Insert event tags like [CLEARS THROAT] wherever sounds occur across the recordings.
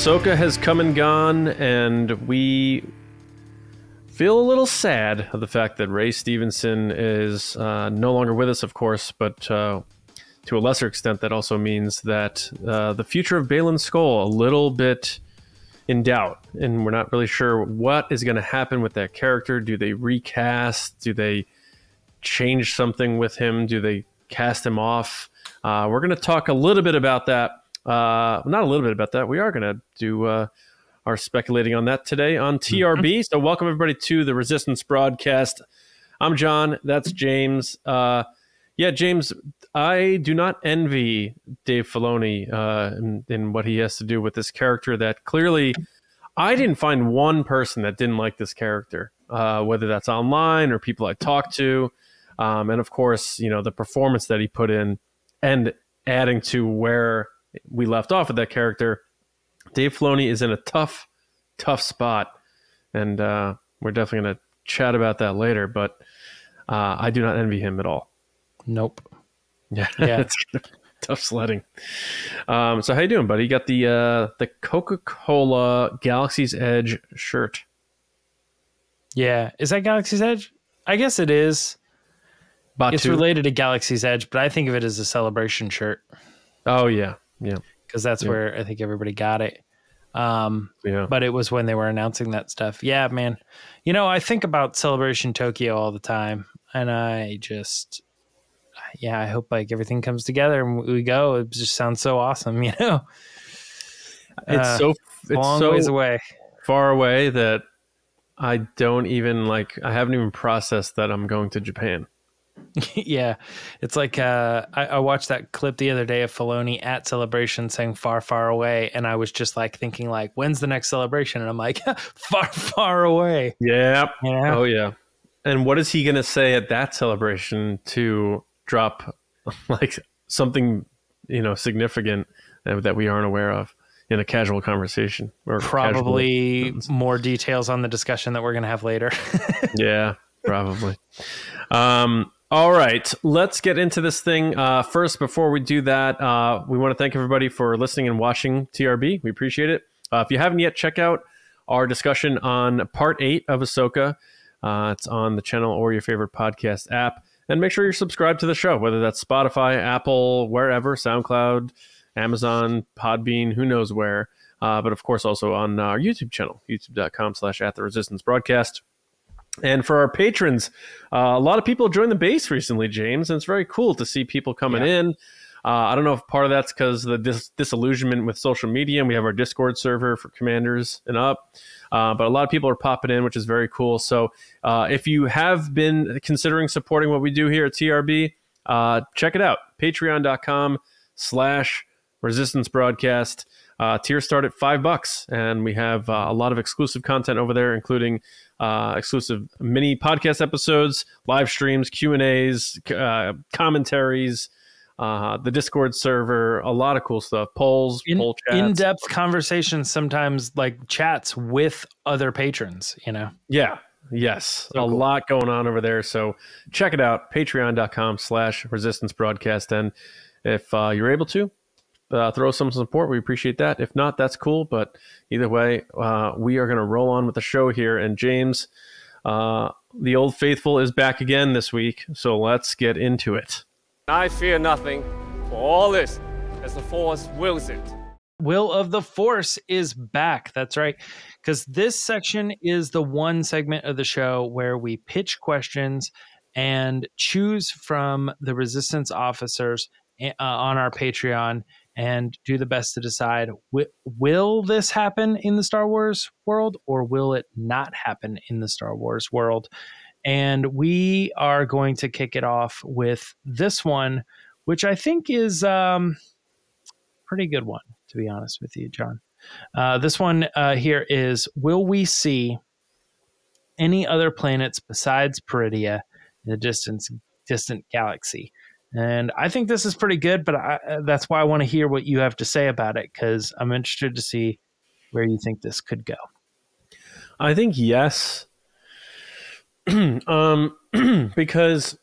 Ahsoka has come and gone, and we feel a little sad of the fact that Ray Stevenson is uh, no longer with us, of course, but uh, to a lesser extent, that also means that uh, the future of Baylan Skoll a little bit in doubt, and we're not really sure what is going to happen with that character. Do they recast? Do they change something with him? Do they cast him off? Uh, we're going to talk a little bit about that. Uh, not a little bit about that. We are going to do uh, our speculating on that today on TRB. Mm-hmm. So, welcome everybody to the Resistance broadcast. I'm John. That's James. Uh, yeah, James. I do not envy Dave Filoni uh, in, in what he has to do with this character. That clearly, I didn't find one person that didn't like this character, uh, whether that's online or people I talked to. Um, and of course, you know the performance that he put in, and adding to where we left off with that character, Dave Filoni is in a tough, tough spot, and uh, we're definitely going to chat about that later. But uh, I do not envy him at all. Nope. Yeah, [LAUGHS] yeah, it's tough sledding. Um, so how you doing, buddy? You got the uh, the Coca Cola Galaxy's Edge shirt. Yeah, is that Galaxy's Edge? I guess it is. Batuu. It's related to Galaxy's Edge, but I think of it as a celebration shirt. Oh yeah, yeah. Because that's yeah. where I think everybody got it. Um, yeah. But it was when they were announcing that stuff. Yeah, man. You know, I think about Celebration Tokyo all the time, and I just, yeah, I hope like everything comes together and we go. It just sounds so awesome, [LAUGHS] you know. It's uh, so it's long so ways away, far away that I don't even like. I haven't even processed that I'm going to Japan. [LAUGHS] yeah, it's like uh, I, I, watched that clip the other day of Filoni at Celebration saying "far, far away," and I was just like thinking, like, when's the next celebration? And I'm like, [LAUGHS] far, far away. Yeah. yeah. Oh yeah. And what is he gonna say at that celebration to drop [LAUGHS] like something you know significant that we aren't aware of? in a casual conversation or probably more details on the discussion that we're going to have later. yeah, probably. Um, all right, let's get into this thing. Uh, first, before we do that, uh, we want to thank everybody for listening and watching TRB. We appreciate it. Uh, if you haven't yet, check out our discussion on part eight of Ahsoka. Uh, it's on the channel or your favorite podcast app. And make sure you're subscribed to the show, whether that's Spotify, Apple, wherever, SoundCloud, Amazon, Podbean, who knows where. Uh, but of course, also on our YouTube channel, youtube.com slash at the resistance broadcast. And for our patrons, uh, a lot of people joined the base recently, James, and it's very cool to see people coming yeah. in. Uh, I don't know if part of that's because the dis- disillusionment with social media, and we have our Discord server for commanders and up. Uh, but a lot of people are popping in, which is very cool. So uh, if you have been considering supporting what we do here at TRB, uh, check it out. Patreon.com slash resistance broadcast. Uh, tiers start at five bucks, and we have uh, a lot of exclusive content over there, including uh, exclusive mini podcast episodes, live streams, Q and A's, uh, commentaries, uh, the Discord server, a lot of cool stuff, polls, in, poll chats, in-depth conversations, sometimes like chats with other patrons. You know, yeah, yes, so a cool. lot going on over there. So check it out, Patreon.com/slash Resistance Broadcast, and if uh, you're able to, uh, throw some support. We appreciate that. If not, that's cool. But either way, uh, we are going to roll on with the show here. And James, uh, the old faithful, is back again this week. So let's get into it. I fear nothing, for all this, as the Force wills it. Will of the Force is back. That's right. Because this section is the one segment of the show where we pitch questions and choose from the resistance officers uh, on our Patreon and do the best to decide will this happen in the Star Wars world or will it not happen in the Star Wars world? And we are going to kick it off with this one, which I think is um, pretty good one, to be honest with you, John. Uh, this one uh, here is Will we see any other planets besides Peridea in the distant, distant galaxy? And I think this is pretty good, but I, uh, that's why I want to hear what you have to say about it because I'm interested to see where you think this could go. I think yes. [CLEARS THROAT] um, [CLEARS THROAT] because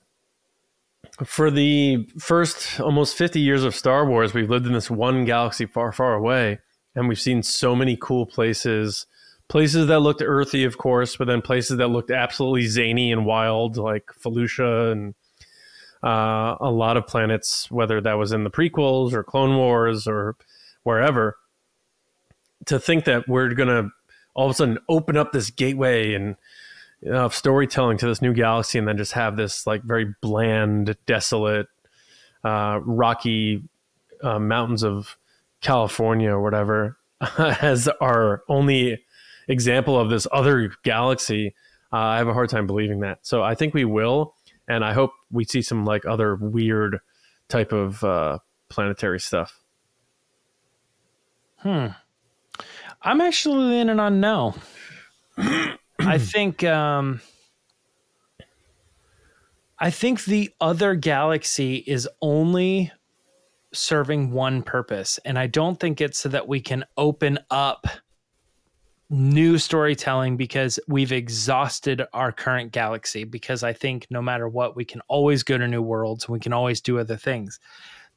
for the first almost 50 years of Star Wars, we've lived in this one galaxy far, far away. and we've seen so many cool places places that looked earthy of course but then places that looked absolutely zany and wild like felucia and uh, a lot of planets whether that was in the prequels or clone wars or wherever to think that we're going to all of a sudden open up this gateway and uh, storytelling to this new galaxy and then just have this like very bland desolate uh, rocky uh, mountains of california or whatever [LAUGHS] as our only example of this other galaxy uh, i have a hard time believing that. So i think we will and i hope we see some like other weird type of uh, planetary stuff Hmm. I'm actually leaning on no. I think um I think the other galaxy is only serving one purpose and I don't think it's so that we can open up new storytelling because we've exhausted our current galaxy because I think no matter what we can always go to new worlds we can always do other things.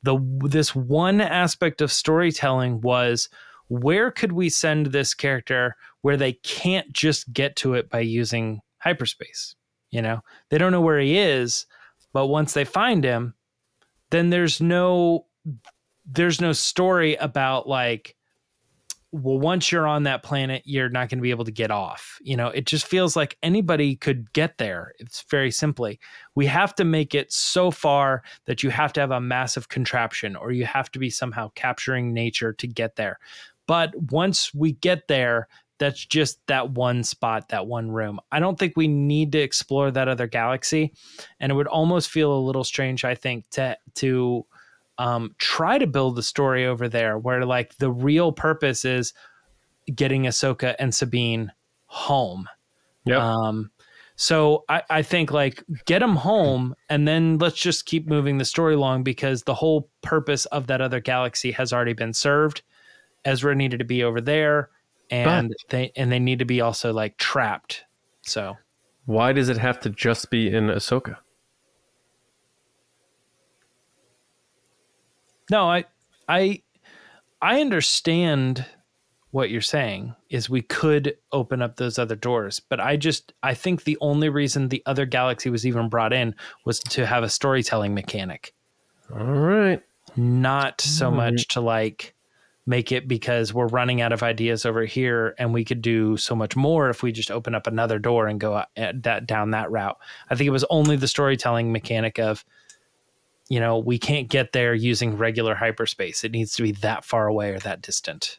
The this one aspect of storytelling was where could we send this character where they can't just get to it by using hyperspace you know they don't know where he is but once they find him then there's no there's no story about like well once you're on that planet you're not going to be able to get off you know? It just feels like anybody could get there it's very simply. We have to make it so far that you have to have a massive contraption or you have to be somehow capturing nature to get there. But once we get there, that's just that one spot, that one room. I don't think we need to explore that other galaxy, and it would almost feel a little strange, I think, to to um, try to build the story over there, where like the real purpose is getting Ahsoka and Sabine home. Yeah. Um, so I, I think like get them home, and then let's just keep moving the story along because the whole purpose of that other galaxy has already been served Ezra needed to be over there, and but, they and they need to be also like trapped. So why does it have to just be in Ahsoka? No, I I I understand what you're saying is we could open up those other doors but i just i think the only reason the other galaxy was even brought in was to have a storytelling mechanic. All right. Not so much to like make it because we're running out of ideas over here and we could do so much more if we just open up another door and go uh, that down that route. I think it was only the storytelling mechanic of you know, we can't get there using regular hyperspace. It needs to be that far away or that distant.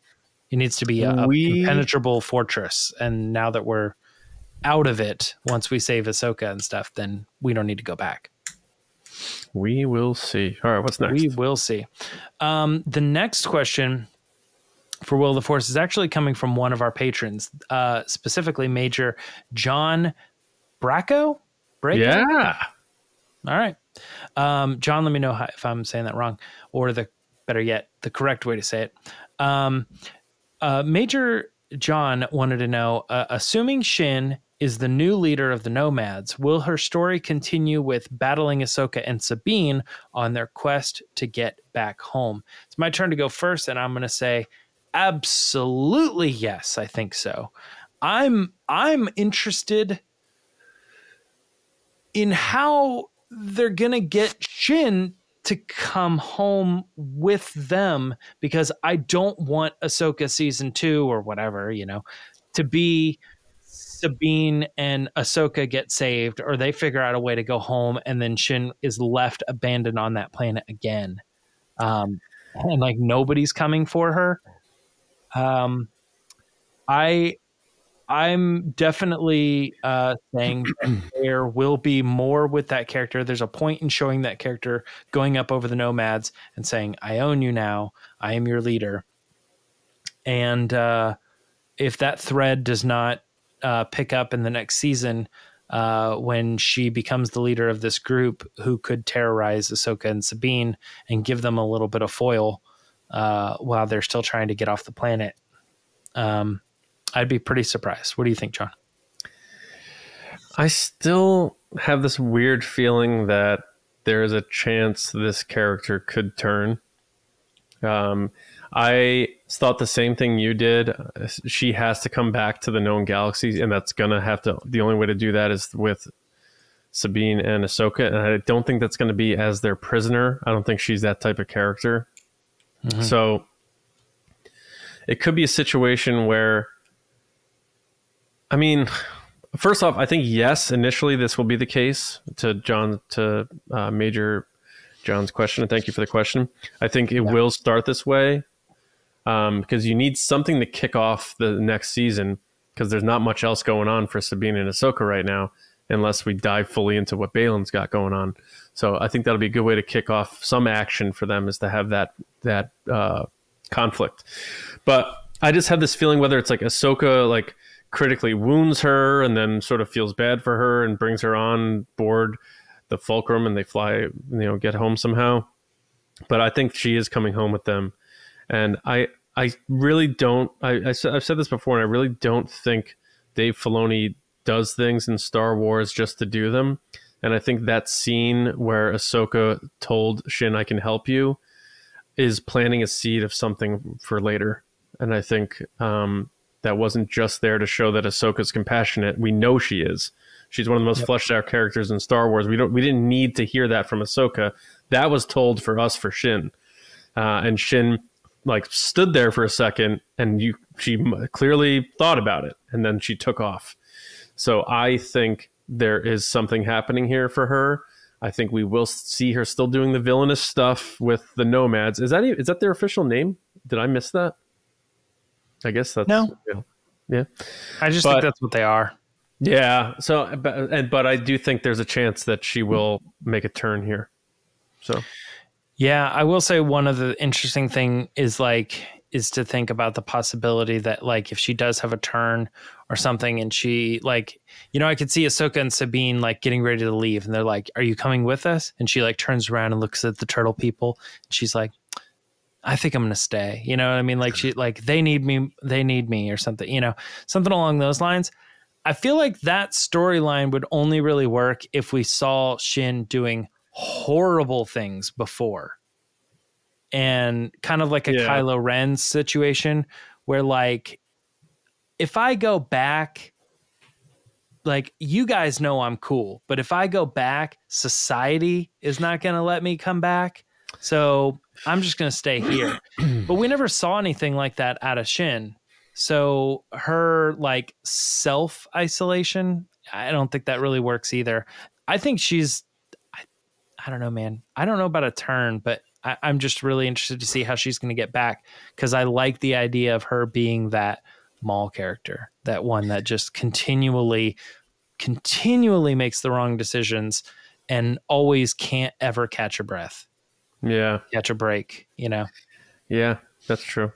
It needs to be a, we, a impenetrable fortress. And now that we're out of it, once we save Ahsoka and stuff, then we don't need to go back. We will see. All right, what's next? We will see. Um, the next question for Will the Force is actually coming from one of our patrons, uh, specifically Major John Bracco. Bracco? Yeah. All right. Um, John, let me know how, if I'm saying that wrong, or the better yet, the correct way to say it. Um, uh, Major John wanted to know uh, assuming Shin is the new leader of the Nomads, will her story continue with battling Ahsoka and Sabine on their quest to get back home? It's my turn to go first, and I'm going to say Absolutely yes, I think so. I'm I'm interested in how they're going to get Shin to come home with them because I don't want Ahsoka season 2 or whatever, you know, to be Sabine and Ahsoka get saved or they figure out a way to go home and then Shin is left abandoned on that planet again. Um, and like nobody's coming for her. Um, I I'm definitely uh, saying [CLEARS THROAT] there will be more with that character. There's a point in showing that character going up over the nomads and saying, "I own you now. I am your leader." And uh, if that thread does not uh, pick up in the next season, uh, when she becomes the leader of this group who could terrorize Ahsoka and Sabine and give them a little bit of foil, uh, while they're still trying to get off the planet. Um, I'd be pretty surprised. What do you think, John? I still have this weird feeling that there is a chance this character could turn. Um, I thought the same thing you did. She has to come back to the known galaxies, and that's gonna have to. The only way to do that is with Sabine and Ahsoka, and I don't think that's going to be as their prisoner. I don't think she's that type of character. Mm-hmm. So it could be a situation where, I mean, first off, I think yes, initially this will be the case. To John, to uh, Major John's question, and thank you for the question. I think it yeah. will start this way um, because you need something to kick off the next season because there's not much else going on for Sabine and Ahsoka right now unless we dive fully into what Baylan's got going on. So I think that'll be a good way to kick off some action for them is to have that that uh, conflict. But I just have this feeling whether it's like Ahsoka like critically wounds her and then sort of feels bad for her and brings her on board the fulcrum and they fly you know get home somehow. But I think she is coming home with them, and I I really don't I, I I've said this before and I really don't think Dave Filoni does things in Star Wars just to do them. And I think that scene where Ahsoka told Shin, I can help you, is planting a seed of something for later. And I think um, that wasn't just there to show that Ahsoka's compassionate. We know she is. She's one of the most yep. fleshed out characters in Star Wars. We don't we didn't need to hear that from Ahsoka. That was told for us for Shin. Uh, and Shin like stood there for a second and you she clearly thought about it and then she took off so I think there is something happening here for her. I think we will see her still doing the villainous stuff with the nomads. Is that is that their official name? Did I miss that? I guess that's no. Yeah, yeah. I just but, think that's what they are. Yeah. So, but and but I do think there's a chance that she will make a turn here. So, yeah, I will say one of the interesting thing is like is to think about the possibility that like if she does have a turn or something and she like you know I could see Ahsoka and Sabine like getting ready to leave and they're like are you coming with us and she like turns around and looks at the turtle people and she's like I think I'm going to stay you know what I mean like she like they need me they need me or something you know something along those lines I feel like that storyline would only really work if we saw Shin doing horrible things before and kind of like a yeah. Kylo Ren situation where like if I go back like you guys know I'm cool, but if I go back, society is not going to let me come back. So I'm just going to stay here. [CLEARS THROAT] but we never saw anything like that out of Shin. So her like self isolation, I don't think that really works either. I think she's, I, I don't know, man. I don't know about a turn, but I, am just really interested to see how she's going to get back because I like the idea of her being that Maul character, that one that just continually, continually makes the wrong decisions and always can't ever catch a breath. Yeah. Catch a break, you know? Yeah, that's true.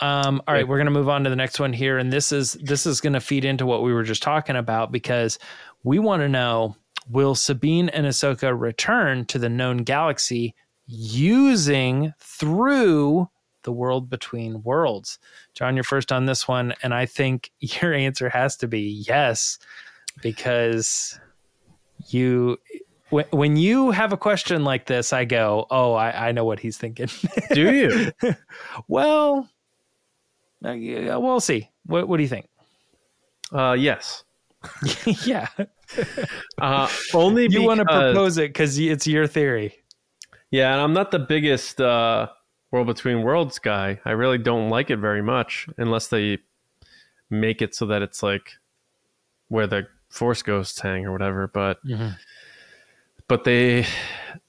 Um, all right, we're going to move on to the next one here, and this is this is going to feed into what we were just talking about because we want to know: Will Sabine and Ahsoka return to the known galaxy using through the world between worlds. John, you're first on this one, and I think [LAUGHS] your answer has to be yes, because you when, when you have a question like this, I go, "Oh, I, I know what he's thinking." [LAUGHS] Do you? well, uh, we'll see. What What do you think? Uh, yes. [LAUGHS] yeah. [LAUGHS] uh, only you want to propose it because it's your theory. Yeah, and I'm not the biggest uh, World Between Worlds guy. I really don't like it very much unless they make it so that it's like where the Force Ghosts hang or whatever. But mm-hmm. But they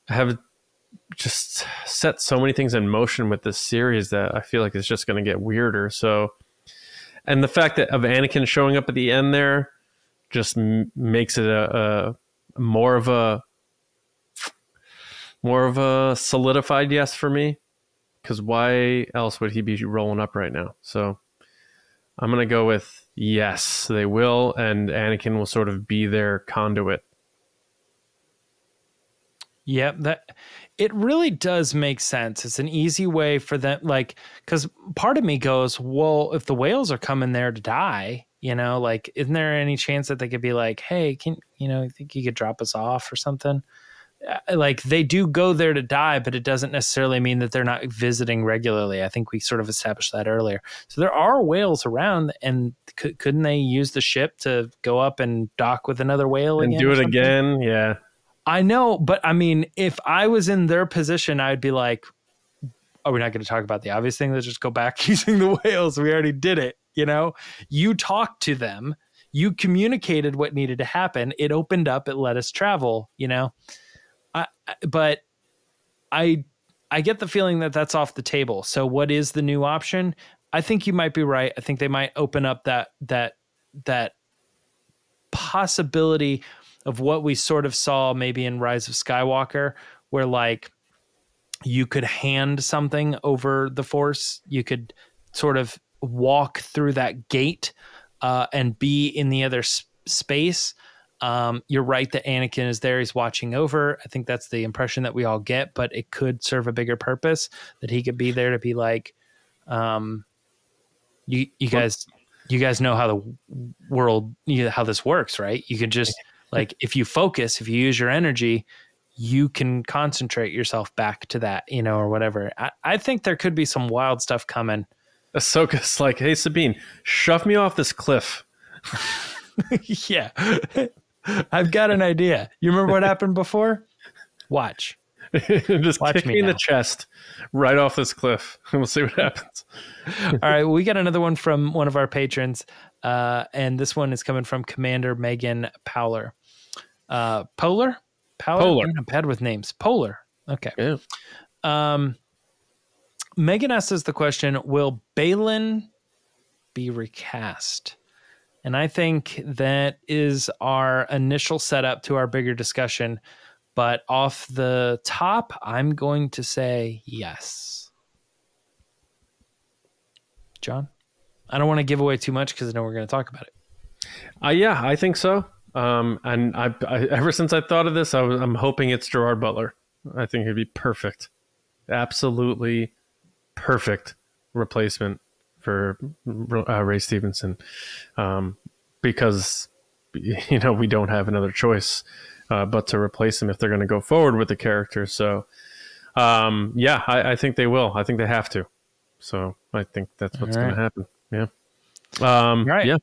have just set so many things in motion with this series that I feel like it's just going to get weirder. So, and the fact that of Anakin showing up at the end there just m- makes it a, a more of a more of a solidified yes for me because why else would he be rolling up right now? So I'm going to go with yes, they will, and Anakin will sort of be their conduit. Yep, that it really does make sense. It's an easy way for them, like, because part of me goes, well, if the whales are coming there to die, you know, like, isn't there any chance that they could be like, hey, can you know, think you could drop us off or something? uh, like they do go there to die, but it doesn't necessarily mean that they're not visiting regularly. I think we sort of established that earlier. So there are whales around, and c- couldn't they use the ship to go up and dock with another whale and do it something? again. Yeah. I know, but I mean, if I was in their position, I'd be like, "Are we not going to talk about the obvious thing? Let's just go back [LAUGHS] using the whales. We already did it." You know, you talked to them, you communicated what needed to happen. It opened up. It let us travel. You know, I, but I I get the feeling that that's off the table. So, what is the new option? I think you might be right. I think they might open up that that that possibility of what we sort of saw maybe in Rise of Skywalker, where like you could hand something over the Force, you could sort of walk through that gate uh, and be in the other s- space. Um, you're right that Anakin is there; he's watching over. I think that's the impression that we all get, but it could serve a bigger purpose that he could be there to be like, um, you you guys you guys know how the world you know, how this works, right? You could just like if you focus, if you use your energy, you can concentrate yourself back to that, you know, or whatever. I, I think there could be some wild stuff coming. Ahsoka's like, hey, Sabine, shove me off this cliff. [LAUGHS] yeah. I've got an idea. You remember what happened before? Watch. [LAUGHS] Just Watch kick me me in the chest right off this cliff, and [LAUGHS] we'll see what happens. All right, we got another one from one of our patrons, uh, and this one is coming from Commander Megan Powler. Uh, Polar, Powler. Polar. Man, I'm bad with names. Polar. Okay. Yeah. Um, Megan asks us the question: Will Baylan be recast? And I think that is our initial setup to our bigger discussion. But off the top, I'm going to say yes. John, I don't want to give away too much because I know we're going to talk about it. Uh, yeah, I think so. Um, and I, I, ever since I thought of this, I was, I'm hoping it's Gerard Butler. I think he'd be perfect, absolutely perfect replacement for uh, Ray Stevenson, um, because [LAUGHS] you know we don't have another choice uh, but to replace him if they're going to go forward with the character. So, um, yeah, I, I think they will. I think they have to. So I think that's what's All going to happen. Yeah. Um, right. Yeah.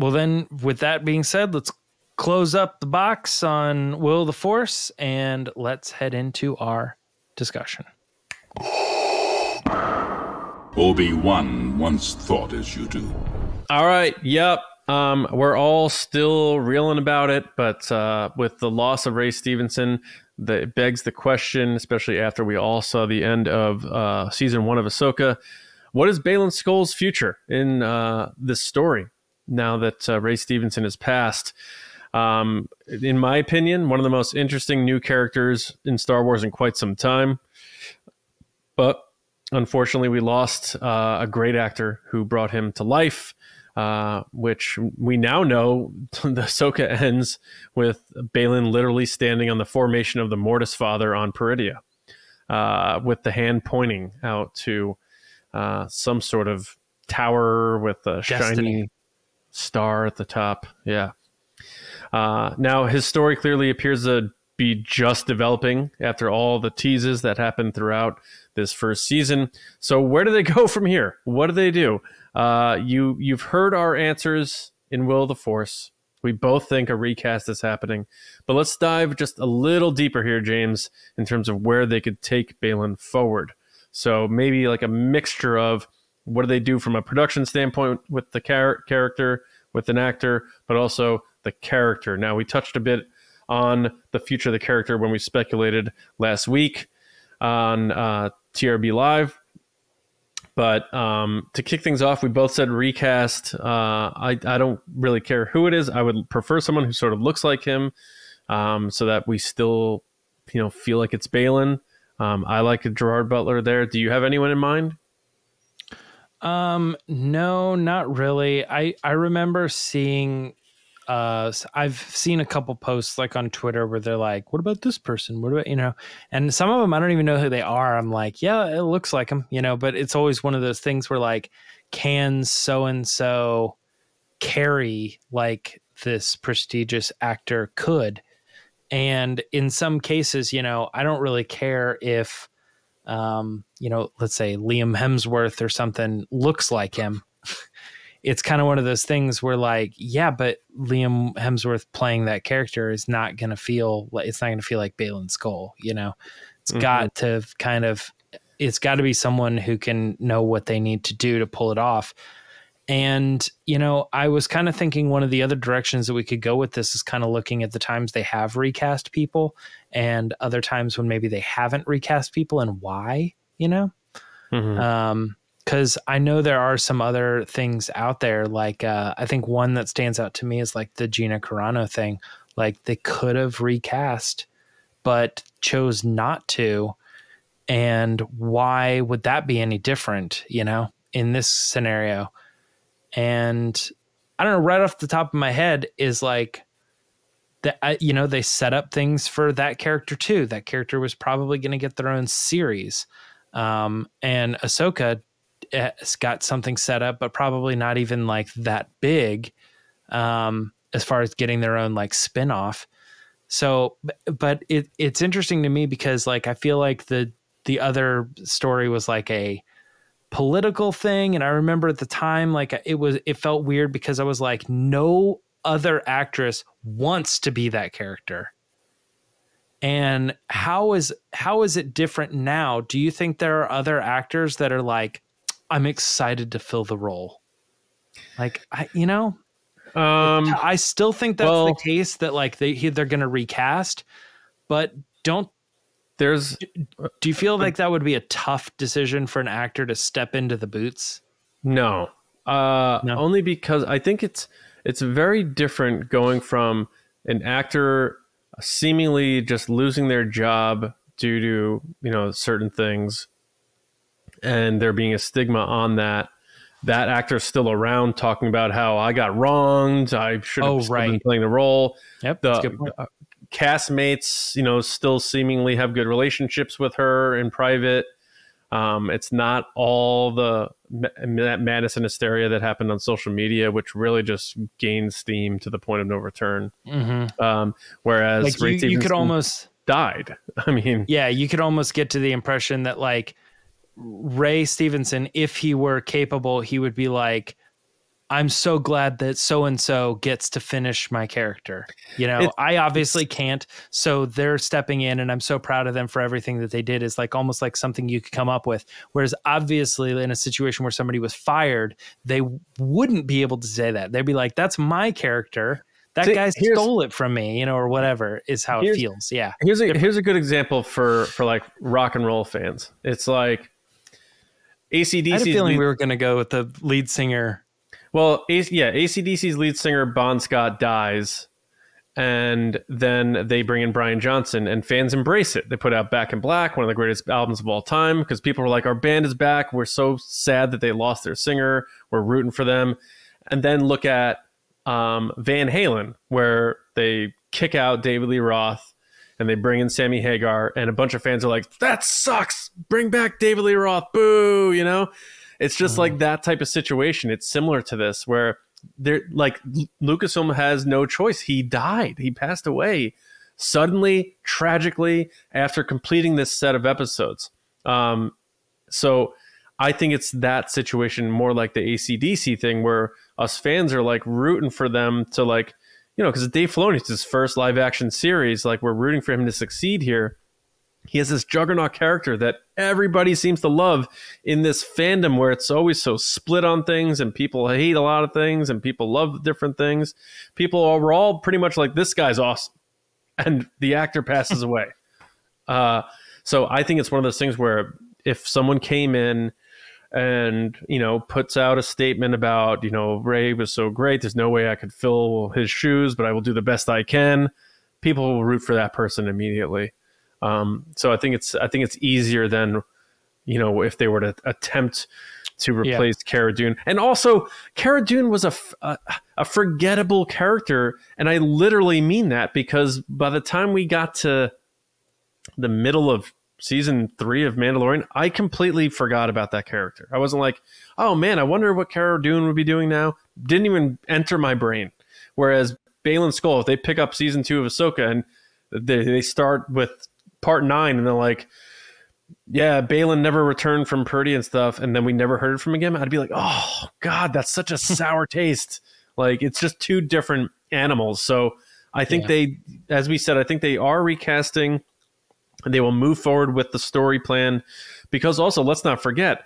Well, then, with that being said, let's close up the box on Will the Force and let's head into our discussion. Obi-Wan once thought as you do. All right. Yep. Um, we're all still reeling about it, but uh, with the loss of Ray Stevenson, that it begs the question, especially after we all saw the end of uh, season one of Ahsoka. What is Baylan Skoll's future in uh, this story now that uh, Ray Stevenson has passed? Um, in my opinion, one of the most interesting new characters in Star Wars in quite some time. But unfortunately, we lost uh, a great actor who brought him to life, uh, which we now know [LAUGHS] the Ahsoka ends with Baylan literally standing on the formation of the Mortis Father on Peridea, uh, with the hand pointing out to uh, some sort of tower with a Destiny. shiny star at the top. Yeah. Uh, now, his story clearly appears to be just developing after all the teases that happened throughout this first season. So, where do they [LAUGHS] go from here? What do they do? Uh, you you've heard our answers in Will of the Force. We both think a recast is happening, but let's dive just a little deeper here, James, in terms of where they could take Baylan forward. So maybe like a mixture of what do they do from a production standpoint with the char- character, with an actor, but also the character. Now we touched a bit on the future of the character when we speculated last week on uh, TRB Live. But um, to kick things off, we both said recast. Uh, I, I don't really care who it is. I would prefer someone who sort of looks like him, um, so that we still, you know, feel like it's Baylan. Um, I like a Gerard Butler there. Do you have anyone in mind? Um, no, not really. I I remember seeing uh I've seen a couple posts like on Twitter where they're like, "What about this person? What about you know?" And some of them I don't even know who they are. I'm like, "Yeah, it looks like them," you know. But it's always one of those things where like, can so and so carry like this prestigious actor could? And in some cases, you know, I don't really care if, um, you know, let's say Liam Hemsworth or something looks like him. it's kind of one of those things where, like, yeah, but Liam Hemsworth playing that character is not going to feel like it's not going to feel like Baylan Skoll, you know? It's Mhm. got to kind of, it's got to be someone who can know what they need to do to pull it off. And, you know, I was kind of thinking one of the other directions that we could go with this is kind of looking at the times they have recast people and other times when maybe they haven't recast people and why, you know? Mhm. Um, because I know there are some other things out there. Like, uh, I think one that stands out to me is like the Gina Carano thing. Like, they could have recast, but chose not to. And why would that be any different, you know, in this scenario? And I don't know, right off the top of my head is like, that you know they set up things for that character too. That character was probably going to get their own series, um, and Ahsoka has got something set up, but probably not even like that big um, as far as getting their own like spin-off. So, but it it's interesting to me because like I feel like the the other story was like a political thing and I remember at the time like it was it felt weird because I was like no other actress wants to be that character. And how is how is it different now? Do you think there are other actors that are like I'm excited to fill the role? Like I you know, Um, I still think that's well- the case that like they they're going to recast, but don't there's do you feel like that would be a tough decision for an actor to step into the boots? No. Uh, No? Only because I think it's it's very different going from an actor seemingly just losing their job due to you know certain things, and there being a stigma on that. That actor's still around talking about how I got wronged. I should have Oh, still been playing the role. Yep, The that's a good point. castmates, you know, still seemingly have good relationships with her in private. Um, it's not all the that Madison hysteria that happened on social media, which really just gained steam to the point of no return. Mhm. Um, whereas Like you, you could almost died. [LAUGHS] I mean, yeah, you could almost get to the impression that like Ray Stevenson, if he were capable, he would be like, I'm so glad that so and so gets to finish my character. You know, It's- I obviously can't. So they're stepping in, and I'm so proud of them for everything that they did. Is like almost like something you could come up with. Whereas obviously, in a situation where somebody was fired, they wouldn't be able to say that. They'd be like, "That's my character. That guy stole it from me," you know, or whatever is how it feels. Yeah. here's a here's a good example for for like rock and roll fans. It's like ACDC. I had a feeling we were going to go with the lead singer. Well, A- yeah, ACDC's lead singer Bon Scott dies, and then they bring in Brian Johnson, and fans embrace it. They put out Back in Black, one of the greatest albums of all time, because people were like, "Our band is back. We're so sad that they lost their singer. We're rooting for them." And then look at um, Van Halen, where they kick out David Lee Roth. And they bring in Sammy Hagar, and a bunch of fans are like, "That sucks! Bring back David Lee Roth! Boo!" You know, it's just like that type of situation. It's similar to this where there like Lucasfilm has no choice. He died. He passed away suddenly, tragically after completing this set of episodes. Um, so I think it's that situation more like the ACDC thing where us fans are like rooting for them to like, you know, because Dave Filoni, it's his first live action series. Like we're rooting for him to succeed here he has this juggernaut character that everybody seems to love in this fandom where it's always so split on things and people hate a lot of things and people love different things. People are all pretty much like this guy's awesome, [LAUGHS] and the actor passes away. [LAUGHS] Uh, so I think it's one of those things where if someone came in and you know puts out a statement about you know Ray was so great, there's no way I could fill his shoes, but I will do the best I can. People will root for that person immediately. Um, so I think it's I think it's easier than you know if they were to attempt to Yeah. replace Cara Dune. And also, Cara Dune was a a forgettable character, and I literally mean that because by the time we got to the middle of season three of Mandalorian, I completely forgot about that character. I wasn't like, oh man, I wonder what Cara Dune would be doing now. Didn't even enter my brain. Whereas Baylan Skoll, if they pick up season two of Ahsoka and They they start with part nine, and they're like, "Yeah, Baylan never returned from Purdy and stuff," and then we never heard from him again. I'd be like, "Oh God, that's such a [LAUGHS] sour taste." Like it's just two different animals. So I think Yeah. they, as we said, I think they are recasting. And they will move forward with the story plan because also let's not forget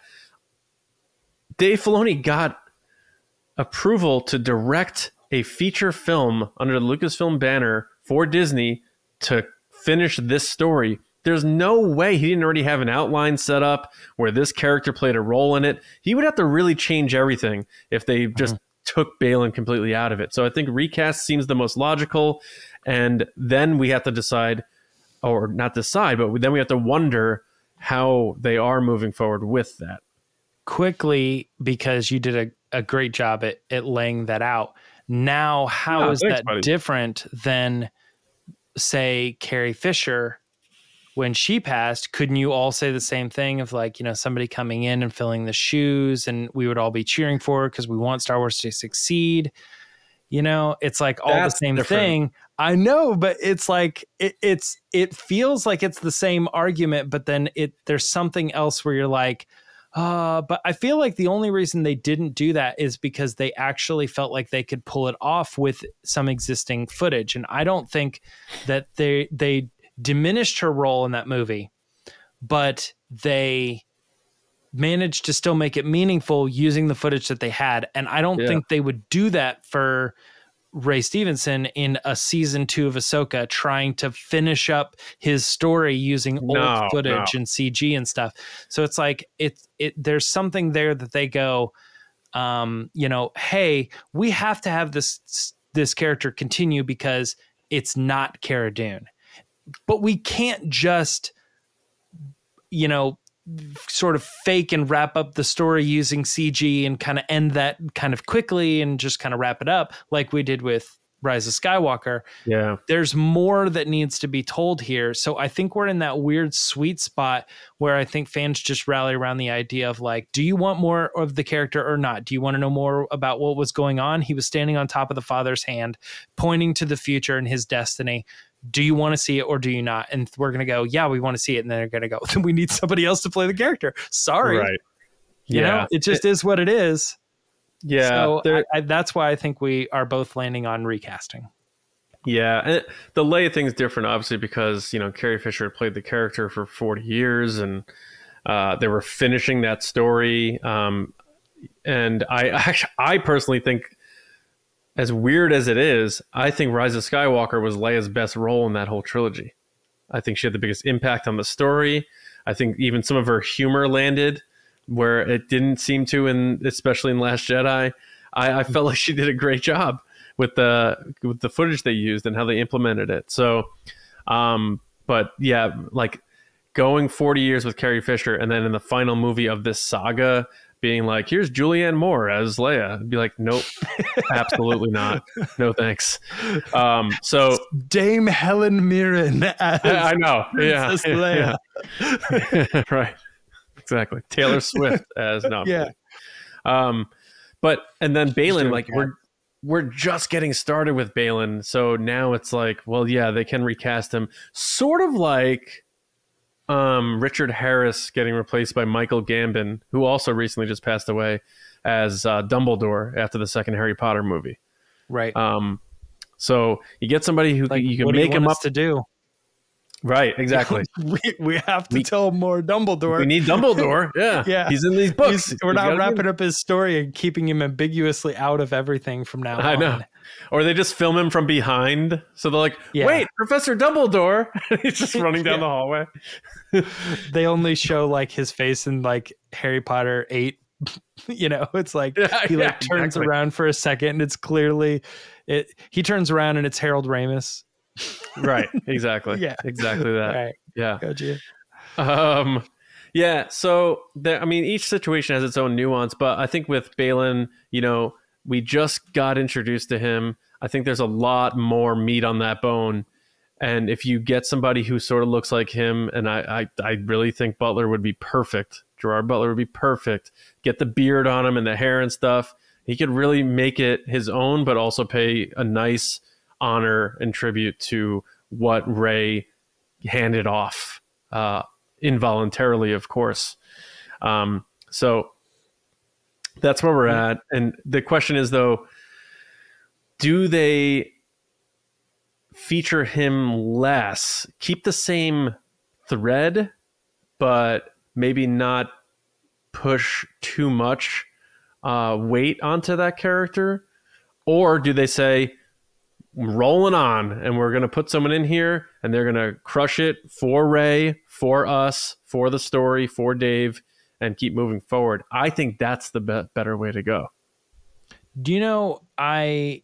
Dave Filoni got approval to direct a feature film under the Lucasfilm banner for Disney to finish this story. There's no way he didn't already have an outline set up where this character played a role in it. He would have to really change everything if they mm-hmm. just took Baylan completely out of it. So I think recast seems the most logical. And then we have to decide, or not decide, but then we have to wonder how they are moving forward with that. quickly because you did a, a great job at, at laying that out. Now, how Yeah, is thanks, that buddy. different than, say, Carrie Fisher when she passed? Couldn't you all say the same thing of like, you know, somebody coming in and filling the shoes and we would all be cheering for her because we want Star Wars to succeed? You know, it's like all That's the same different. thing. I know, but it's like it, it's it feels like it's the same argument, but then it there's something else where you're like, uh, but I feel like the only reason they didn't do that is because they actually felt like they could pull it off with some existing footage. And I don't think that they they diminished her role in that movie, but they managed to still make it meaningful using the footage that they had. And I don't Yeah. think they would do that for Ray Stevenson in a season two of Ahsoka, trying to finish up his story using old No, footage and CG and stuff. So it's like it's it. There's something there that they go, um, you know, hey, we have to have this this character continue because it's not Cara Dune, but we can't just, you know, sort of fake and wrap up the story using CG and kind of end that kind of quickly and just kind of wrap it up like we did with Rise of Skywalker. Yeah. There's more that needs to be told here. So I think we're in that weird sweet spot where I think fans just rally around the idea of like, do you want more of the character or not? Do you want to know more about what was going on? He was standing on top of the father's hand, pointing to the future and his destiny do you want to see it or do you not? And we're going to go, yeah, we want to see it. And then they're going to go, then [LAUGHS] we need somebody else to play the character. Sorry. Right. You yeah. know, it just is what it is. yeah. so I, I, that's why I think we are both landing on recasting. Yeah, and the lay of thing's different, obviously, because you know Carrie Fisher played the character for forty years, and uh, they were finishing that story. Um, and I [LAUGHS] actually, I personally think, as weird as it is, I think Rise of Skywalker was Leia's best role in that whole trilogy. I think she had the biggest impact on the story. I think even some of her humor landed where it didn't seem to, in especially in Last Jedi. I, I felt like she did a great job with the with the footage they used and how they implemented it. So, um, but yeah, like going 40 years with Carrie Fisher and then in the final movie of this saga being like, here's Julianne Moore as Leia. I'd be like, nope, [LAUGHS] absolutely not. No thanks. Um, so Dame Helen Mirren [LAUGHS] as I, I know. Yeah. Princess yeah, Leia. yeah. [LAUGHS] right. Exactly. Taylor Swift as no. Yeah. Um, but and then Baylan, like we're we're just getting started with Baylan, so now it's like, well, yeah, they can recast him, sort of like um, Richard Harris getting replaced by Michael Gambon, who also recently just passed away as uh, Dumbledore after the second Harry Potter movie. Right. Um, so you get somebody who like, you can make you him up to do? right, [LAUGHS] exactly. we, we have to We- tell more Dumbledore. we need Dumbledore. [LAUGHS] Yeah, Yeah. he's in these books. He's- we're You not wrapping up his story and keeping him ambiguously out of everything from now I on. know. Or they just film him from behind. So they're like, Yeah. wait, Professor Dumbledore. [LAUGHS] He's just [LAUGHS] running down Yeah. the hallway. [LAUGHS] They only show like his face in like Harry Potter 8. you know, it's like Yeah, he like turns exactly. around for a second and it's clearly it he turns around and it's Harold Ramis. Right. Exactly. Yeah. Exactly that. Right, Yeah. go Gia. Um, yeah. So there, I mean, each situation has its own nuance, but I think with Baylan, you know, we just got introduced to him. I think there's a lot more meat on that bone. And if you get somebody who sort of looks like him, and I, I, I really think Butler would be perfect. Gerard Butler would be perfect. Get the beard on him and the hair and stuff. He could really make it his own, but also pay a nice honor and tribute to what Ray handed off uh, involuntarily, of course. Um, so that's where we're at. And the question is, though, do they feature him less, keep the same thread, but maybe not push too much uh, weight onto that character? Or do they say, rolling on and we're going to put someone in here and they're going to crush it for Ray, for us, for the story, for Dave, and keep moving forward? I think that's the be- better way to go. Do you know I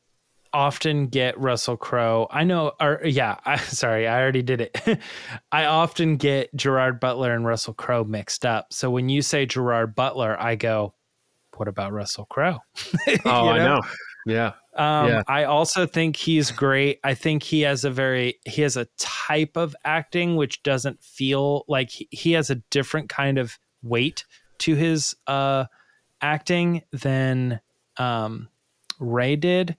often get Russell Crowe. I know, or yeah, I [LAUGHS] sorry, I already did it. [LAUGHS] I often get Gerard Butler and Russell Crowe mixed up. So when you say Gerard Butler, I go, "What about Russell Crowe?" [LAUGHS] oh, I know. Yeah. Um, yeah. I also think he's great. I think he has a very he has a type of acting which doesn't feel like he, he has a different kind of weight to his uh acting than um Ray did.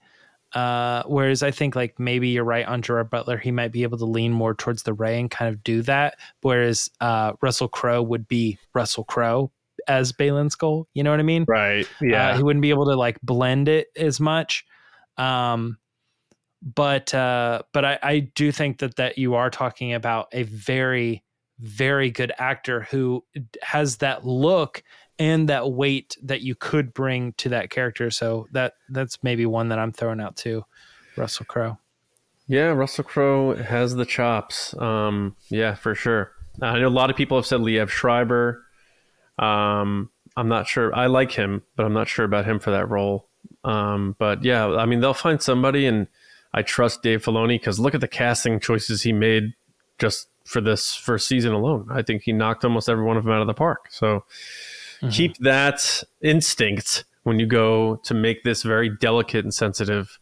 Uh, whereas I think like maybe you're right on Gerard Butler, he might be able to lean more towards the Ray and kind of do that. Whereas uh, Russell Crowe would be Russell Crowe as Baylan Skoll. You know what I mean? Right. Yeah. Uh, he wouldn't be able to like blend it as much. Um, but uh, but I, I do think that that you are talking about a very very good actor who has that look and that weight that you could bring to that character. So that that's maybe one that I'm throwing out too, Russell Crowe. Yeah, Russell Crowe has the chops. Um, yeah, for sure. I know a lot of people have said Liev Schreiber. Um, I'm not sure. I like him, but I'm not sure about him for that role. Um, but yeah, I mean, they'll find somebody, and I trust Dave Filoni because look at the casting choices he made just for this first season alone. I think he knocked almost every one of them out of the park. So mm-hmm. keep that instinct when you go to make this very delicate and sensitive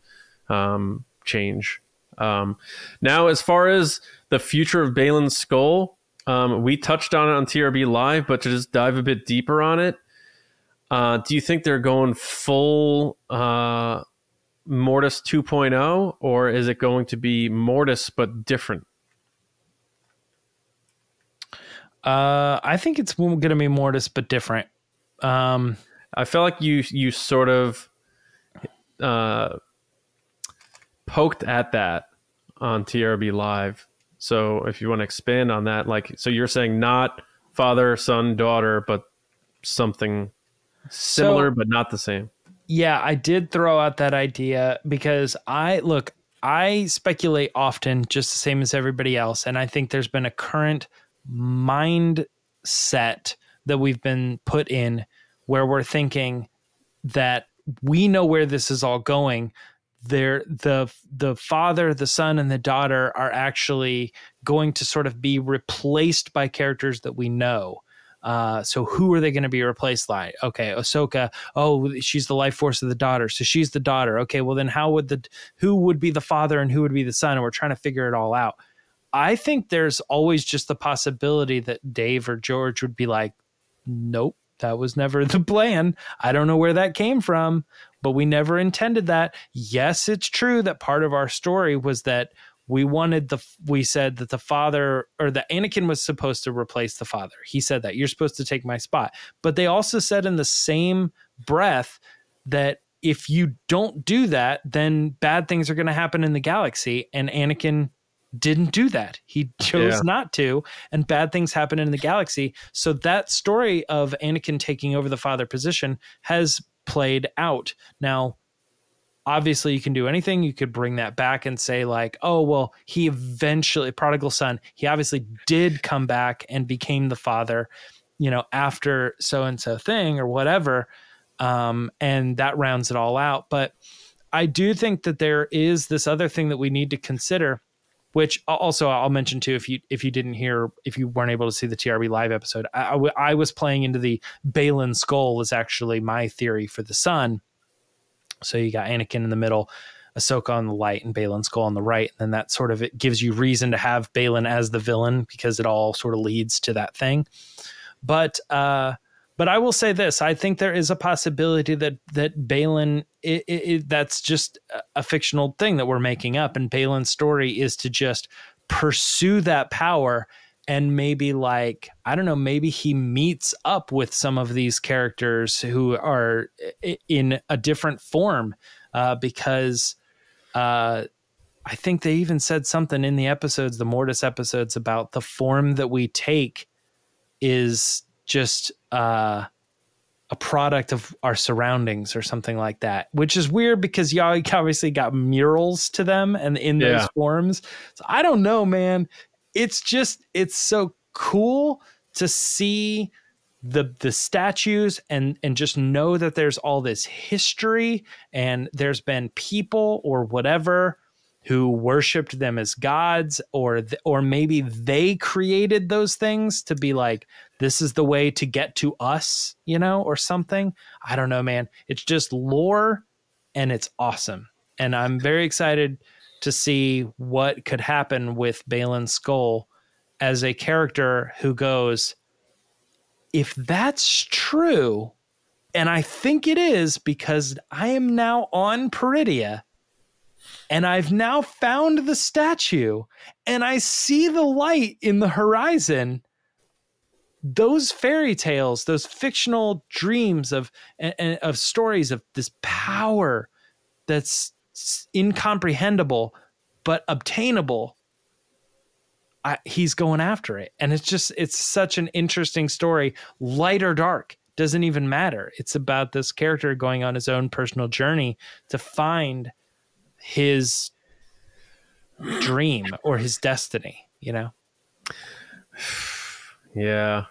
um, change. Um, now, as far as the future of Baylan Skoll, um, we touched on it on TRB Live, but to just dive a bit deeper on it, uh, do you think they're going full uh, Mortis 2.0, or is it going to be Mortis but different? Uh, I think it's going to be Mortis but different. Um, I felt like you you sort of uh, poked at that on TRB Live. So if you want to expand on that, like, so you're saying not father, son, daughter, but something similar, so, but not the same. Yeah, I did throw out that idea because I look, I speculate often, just the same as everybody else. And I think there's been a current mindset that we've been put in where we're thinking that we know where this is all going there the the father the son and the daughter are actually going to sort of be replaced by characters that we know uh, so who are they going to be replaced by? Okay, Ahsoka. Oh, she's the life force of the daughter, so she's the daughter. Okay, well then how would the who would be the father and who would be the son? And we're trying to figure it all out. I think there's always just the possibility that Dave or George would be like, nope, that was never [LAUGHS] the plan. I don't know where that came from, but we never intended that. Yes, it's true that part of our story was that we wanted the we said that the father or the Anakin was supposed to replace the father. He said that you're supposed to take my spot. But they also said in the same breath that if you don't do that, then bad things are going to happen in the galaxy and Anakin didn't do that. He chose yeah. not to, and bad things happen in the galaxy. So that story of Anakin taking over the father position has played out. Now, obviously you can do anything you could bring that back and say like oh well he eventually prodigal son he obviously did come back and became the father you know after so and so thing or whatever um, and that rounds it all out but i do think that there is this other thing that we need to consider which also I'll mention too if you if you didn't hear if you weren't able to see the TRB live episode I, was playing into the Baylan Skoll is actually my theory for the son so you got Anakin in the middle, Ahsoka on the light, and Baylan Skoll on the right. And then that sort of it gives you reason to have Baylan as the villain because it all sort of leads to that thing. But uh, but I will say this: I think there is a possibility that that Baylan it, it, it, that's just a fictional thing that we're making up, and Baylan's story is to just pursue that power and maybe like I don't know, maybe he meets up with some of these characters who are in a different form uh, because uh, I think they even said something in the episodes, the Mortis episodes, about the form that we take is just uh, a product of our surroundings or something like that, which is weird because y'all obviously got murals to them and in those Yeah. forms. So I don't know, man. It's just it's so cool to see the the statues and and just know that there's all this history and there's been people or whatever who worshipped them as gods or th- or maybe they created those things to be like this is the way to get to us you know or something i don't know man it's just lore and it's awesome and i'm very excited to see what could happen with Baylan Skoll as a character who goes if that's true and I think it is because I am now on Peridea and I've now found the statue and I see the light in the horizon. Those fairy tales, those fictional dreams of of stories of this power that's incomprehensible but obtainable. I, he's going after it, and it's just it's such an interesting story, light or dark doesn't even matter. It's about this character going on his own personal journey to find his dream or his destiny, you know? [SIGHS] [SIGHS] [SIGHS] Yeah.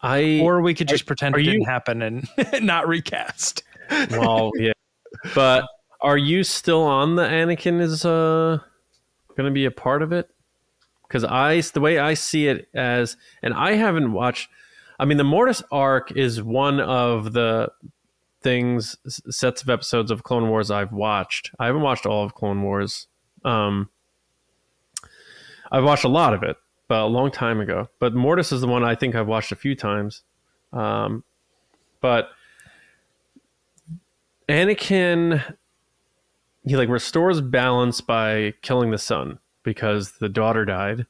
I Or we could just pretend are it didn't happen and [LAUGHS] not recast. well, yeah. But are you still on the Anakin is uh going to be a part of it? Because I, the way I see it as, and I haven't watched. I mean, the Mortis arc is one of the things, sets of episodes of Clone Wars I've watched. I haven't watched all of Clone Wars. Um, I've watched a lot of it, a long time ago. But Mortis is the one I think I've watched a few times. Um, but Anakin he like restores balance by killing the son because the daughter died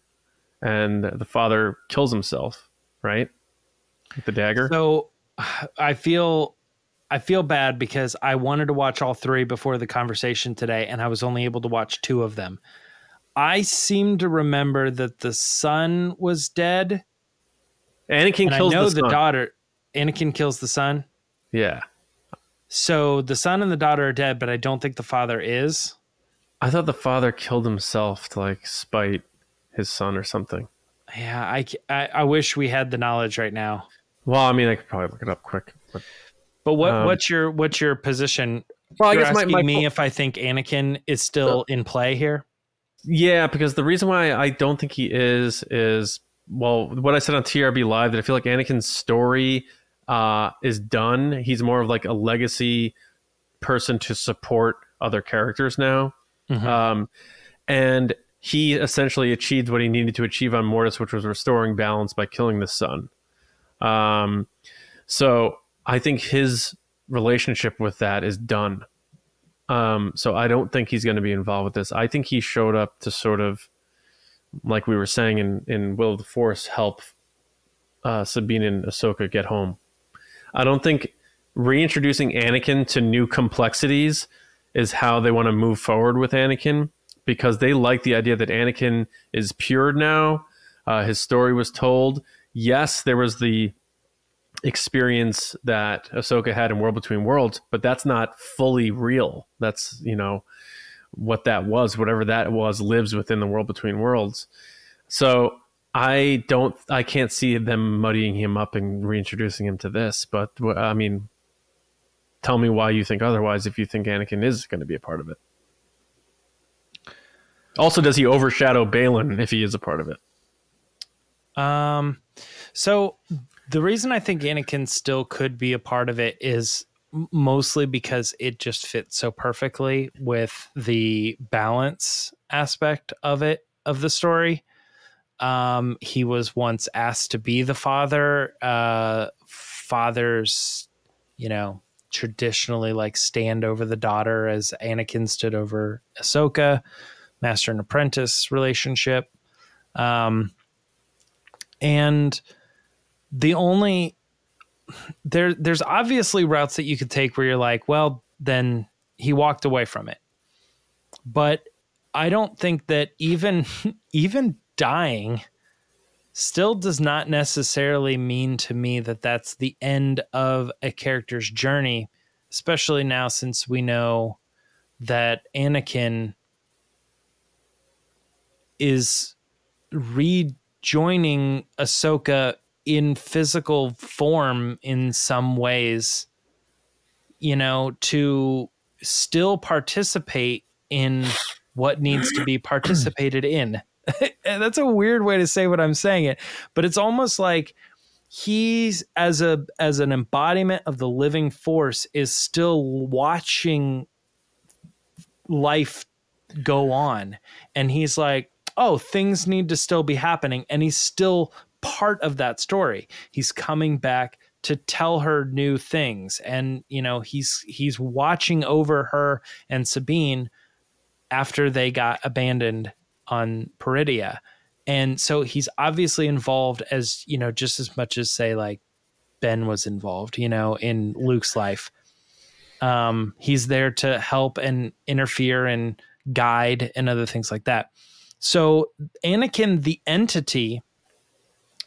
and the father kills himself, right? With the dagger. So I feel I feel bad because I wanted to watch all three before the conversation today, and I was only able to watch two of them. I seem to remember that the son was dead, Anakin and I kills know the, the, son. daughter. Anakin kills the son. Yeah. So the son and the daughter are dead, but I don't think the father is. I thought the father killed himself to like spite his son or something. Yeah, I I wish we had the knowledge right now. Well, I mean, I could probably look it up quick. But, But what Um, what's your what's your position? well, I You're guess my, asking my me po- if I think Anakin is still in play here. Yeah, because the reason why I don't think he is is well, what I said on TRB Live that I feel like Anakin's story uh, is done. He's more of like a legacy person to support other characters now, Mhm. um, and he essentially achieved what he needed to achieve on Mortis, which was restoring balance by killing the son. Um, so I think his relationship with that is done. Um, so I don't think he's going to be involved with this. I think he showed up to sort of, like we were saying in, in Will of the Force, help uh, Sabine and Ahsoka get home. I don't think reintroducing Anakin to new complexities is how they want to move forward with Anakin because they like the idea that Anakin is pure now. Uh, his story was told. Yes, there was the experience that Ahsoka had in World Between Worlds, but that's not fully real. That's, you know, what that was, whatever that was, lives within the World Between Worlds. So I don't, I can't see them muddying him up and reintroducing him to this. But I mean, tell me why you think otherwise if you think Anakin is going to be a part of it. Also, does he overshadow Baylan if he is a part of it? Um, so the reason I think Anakin still could be a part of it is mostly because it just fits so perfectly with the balance aspect of it of the story. Um, he was once asked to be the father. Uh, fathers, you know, traditionally like stand over the daughter as Anakin stood over Ahsoka. master and apprentice relationship. Um, and the only there there's obviously routes that you could take where you're like, well, then he walked away from it. But I don't think that even [LAUGHS] even dying still does not necessarily mean to me that that's the end of a character's journey, especially now since we know that Anakin is rejoining Ahsoka in physical form in some ways, you know, to still participate in what needs to be [CLEARS THROAT] participated in. [LAUGHS] That's a weird way to say what I'm saying it, but it's almost like he's as a as an embodiment of the living force is still watching life go on and he's like oh things need to still be happening and he's still part of that story. He's coming back to tell her new things. And you know he's he's watching over her and Sabine after they got abandoned on Peridea and so he's obviously involved as you know just as much as say like Ben was involved you know in Luke's life. Um he's there to help and interfere and guide and other things like that. So Anakin the entity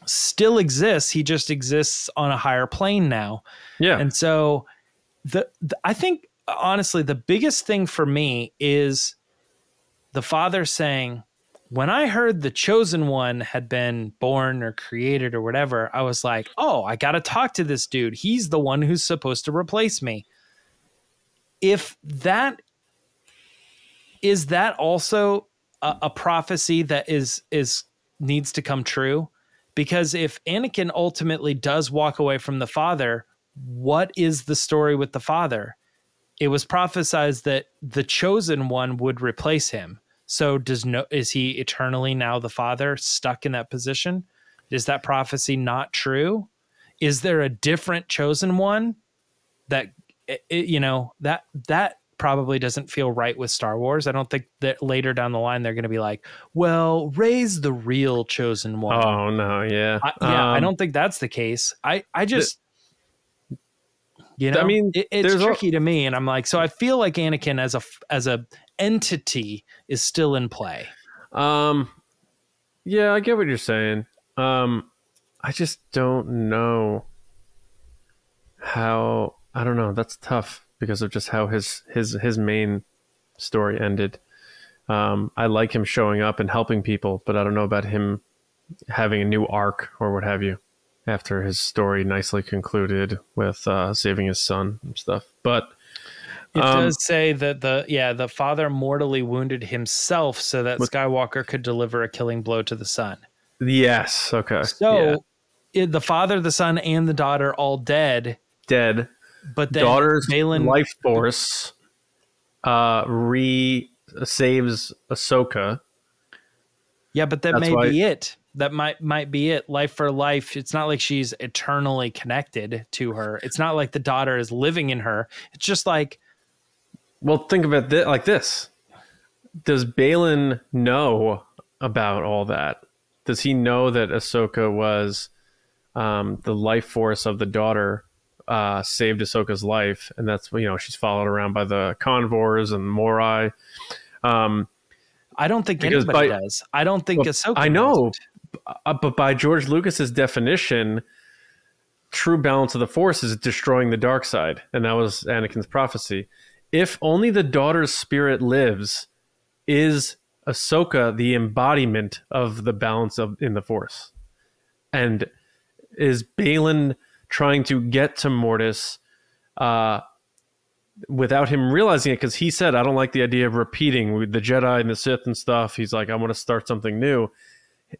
still exists. He just exists on a higher plane now. Yeah. And so the, the, I think honestly the biggest thing for me is the father saying when I heard the chosen one had been born or created or whatever, I was like, "Oh, I got to talk to this dude. He's the one who's supposed to replace me." If that is that also a, a prophecy that is is needs to come true because if Anakin ultimately does walk away from the father, what is the story with the father? It was prophesized that the chosen one would replace him. So does no is he eternally now the father stuck in that position? Is that prophecy not true? Is there a different chosen one that it, you know that that probably doesn't feel right with Star Wars. I don't think that later down the line they're going to be like, "Well, Rey's the real chosen one." Oh no, yeah, I, yeah. Um, I don't think that's the case. I I just. you know, I mean, it, it's tricky to me, and I'm like, so I feel like Anakin as a as a entity is still in play. Um, yeah, I get what you're saying. Um, I just don't know how. I don't know. That's tough because of just how his his his main story ended. Um, I like him showing up and helping people, but I don't know about him having a new arc or what have you after his story nicely concluded with uh, saving his son and stuff. But It Um, does say that the yeah the father mortally wounded himself so that With- Skywalker could deliver a killing blow to the son. yes, okay, So yeah. it, the father, the son, and the daughter all dead, dead. But then daughter's Baylan life force uh re saves Ahsoka. Yeah, but that That's may why- be it. That might might be it. Life for life. It's not like she's eternally connected to her. It's not like the daughter is living in her. It's just like Well, think of it thi- like this: Does Baylan know about all that? Does he know that Ahsoka was um, the life force of the daughter? Uh, saved Ahsoka's life, and that's you know she's followed around by the convors and Morai. Um, I don't think anybody by- does. I don't think Well, Ahsoka. I know, uh, but by George Lucas's definition, true balance of the Force is destroying the dark side, and that was Anakin's prophecy. If only the daughter's spirit lives, is Ahsoka the embodiment of the balance of in the Force, and is Baylan trying to get to Mortis? Uh, without him realizing it because he said i don't like the idea of repeating the jedi and the sith and stuff he's like i want to start something new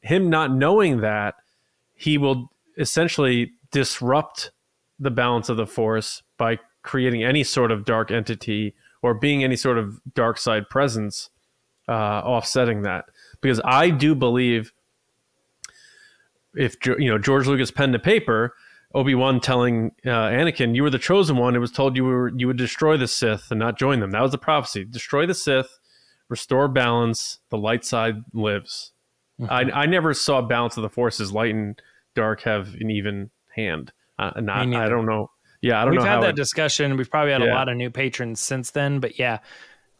him not knowing that he will essentially disrupt the balance of the force by creating any sort of dark entity or being any sort of dark side presence uh, offsetting that because i do believe if you know george lucas pen to paper obi-wan telling uh, anakin you were the chosen one it was told you were you would destroy the sith and not join them that was the prophecy destroy the sith restore balance. The light side lives. Mm-hmm. I I never saw balance of the forces. Light and dark have an even hand. Uh, and I, don't know. Yeah, I don't know. We've had that it- discussion. We've probably had a lot of new patrons since then, but yeah.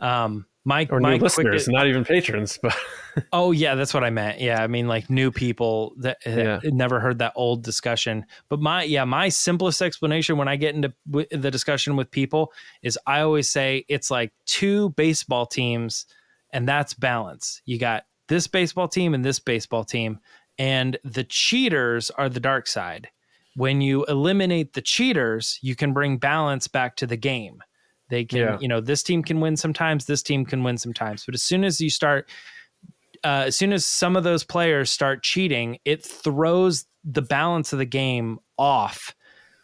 Um, my or my new listeners, not even patrons, but [LAUGHS] Oh yeah, that's what I meant. Yeah, I mean like new people that, that Yeah. never heard that old discussion. But my yeah, my simplest explanation when I get into the discussion with people is I always say it's like two baseball teams, and that's balance. You got this baseball team and this baseball team, and the cheaters are the dark side. When you eliminate the cheaters, you can bring balance back to the game. They can, Yeah. you know, this team can win sometimes, this team can win sometimes. But as soon as you start uh, as soon as some of those players start cheating, it throws the balance of the game off.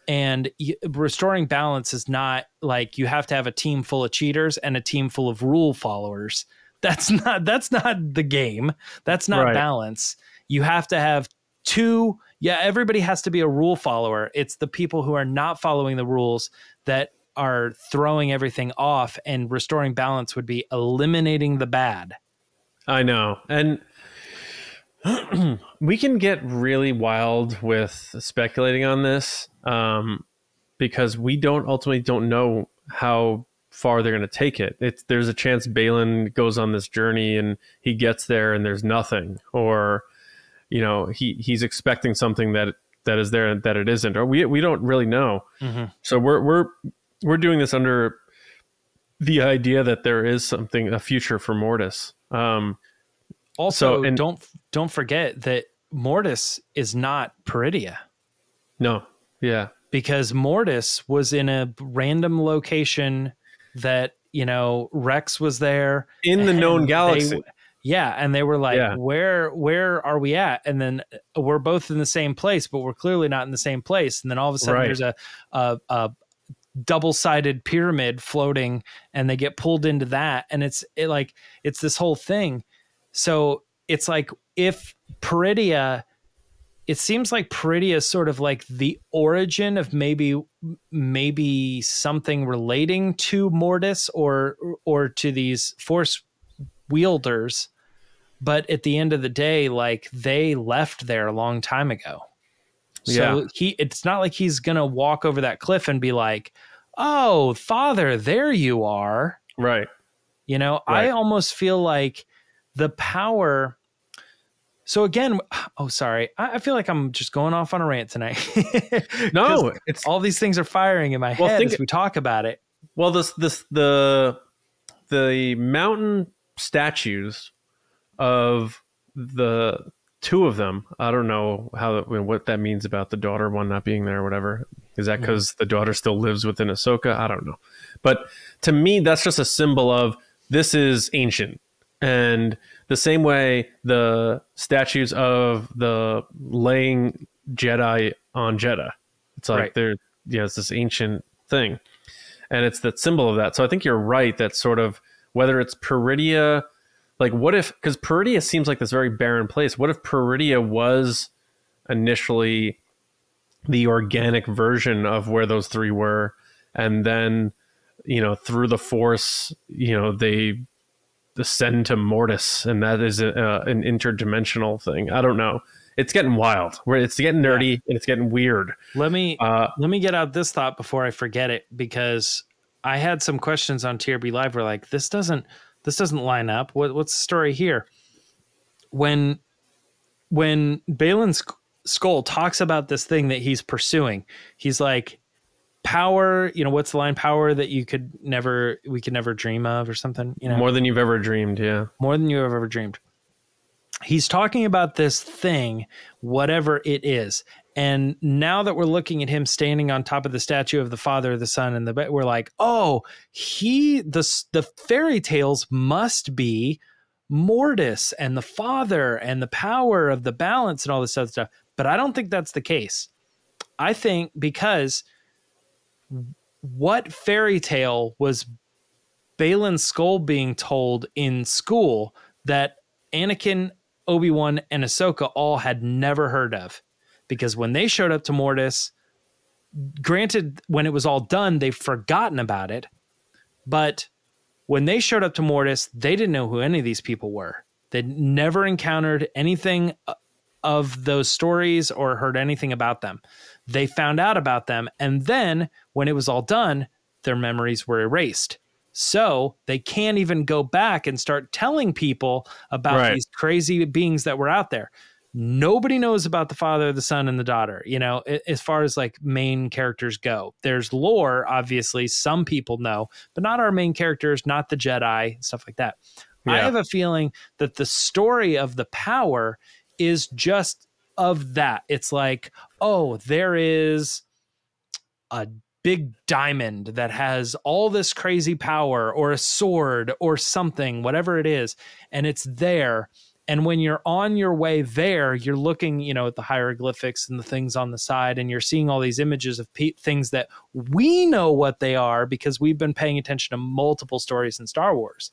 And restoring balance is not like you have to have a team full of cheaters and a team full of rule followers. [LAUGHS] That's not that's not the game. That's not Right. balance. You have to have two. Yeah, everybody has to be a rule follower. It's the people who are not following the rules that are throwing everything off. And restoring balance would be eliminating the bad. I know. And [CLEARS THROAT] we can get really wild with speculating on this um, because we don't ultimately don't know how far they're going to take it. It's there's a chance Baylan goes on this journey and he gets there and there's nothing, or you know he he's expecting something that that is there and that it isn't, or we we don't really know. So we're we're we're doing this under the idea that there is something a future for Mortis. Um, Also, So, and- don't don't forget that Mortis is not Peridea no, yeah, because Mortis was in a random location that you know Rex was there in the known they- galaxy. yeah, and they were like, Yeah. "Where where are we at?" And then uh, we're both in the same place, but we're clearly not in the same place. And then all of a sudden, Right. there's a a, a double sided pyramid floating, and they get pulled into that, and it's it like it's this whole thing. So it's like if Peridea, it seems like Peridea is sort of like the origin of maybe maybe something relating to Mortis or or to these force wielders. But at the end of the day, like they left there a long time ago. So Yeah. he it's not like he's gonna walk over that cliff and be like, Oh, father, there you are. Right. You know, Right. I almost feel like the power. So again, oh sorry, I, I feel like I'm just going off on a rant tonight. [LAUGHS] no, it's all these things are firing in my Well, head think- as we talk about it. well this this the the mountain statues of the two of them. I don't know how what that means about the daughter one not being there or whatever. Is that because the daughter still lives within Ahsoka? I don't know. But to me, that's just a symbol of this is ancient. And the same way the statues of the laying Jedi on Jedha. It's like Right. they're you know, it's this ancient thing. And it's the symbol of that. So I think you're right that sort of whether it's Peridea, like what if because Peridea seems like this very barren place. What if Peridea was initially the organic version of where those three were, and then you know through the force, you know they descend to Mortis, and that is a, uh, an interdimensional thing. I don't know. It's getting wild. Where it's getting nerdy and it's getting weird. Let me Uh, let me get out this thought before I forget it because I had some questions on TRB Live where like this doesn't this doesn't line up. What what's the story here? When when Baylan Sk- Skoll talks about this thing that he's pursuing, he's like power, you know, what's the line power that you could never we could never dream of or something, you know. more than you've ever dreamed. Yeah. more than you have ever dreamed. He's talking about this thing, whatever it is. And now that we're looking at him standing on top of the statue of the Father, the Son, and the we're like, oh, he the the fairy tales must be Mortis and the Father and the power of the balance and all this other stuff. But I don't think that's the case. I think because what fairy tale was Baylan Skoll being told in school that Anakin, Obi Wan, and Ahsoka all had never heard of. Because when they showed up to Mortis, granted, when it was all done, they've forgotten about it. But when they showed up to Mortis, they didn't know who any of these people were. They'd never encountered anything uh, of those stories or heard anything about them. They found out about them. And then when it was all done, their memories were erased. So they can't even go back and start telling people about Right. these crazy beings that were out there. Nobody knows about the father, the son, and the daughter, you know, as far as like main characters go. There's lore, obviously, some people know, but not our main characters, not the Jedi, stuff like that. I have a feeling that the story of the power is just of that. It's like, oh, there is a big diamond that has all this crazy power or a sword or something, whatever it is, and it's there. And when you're on your way there, you're looking, you know, at the hieroglyphics and the things on the side, and you're seeing all these images of pe- things that we know what they are because we've been paying attention to multiple stories in Star Wars.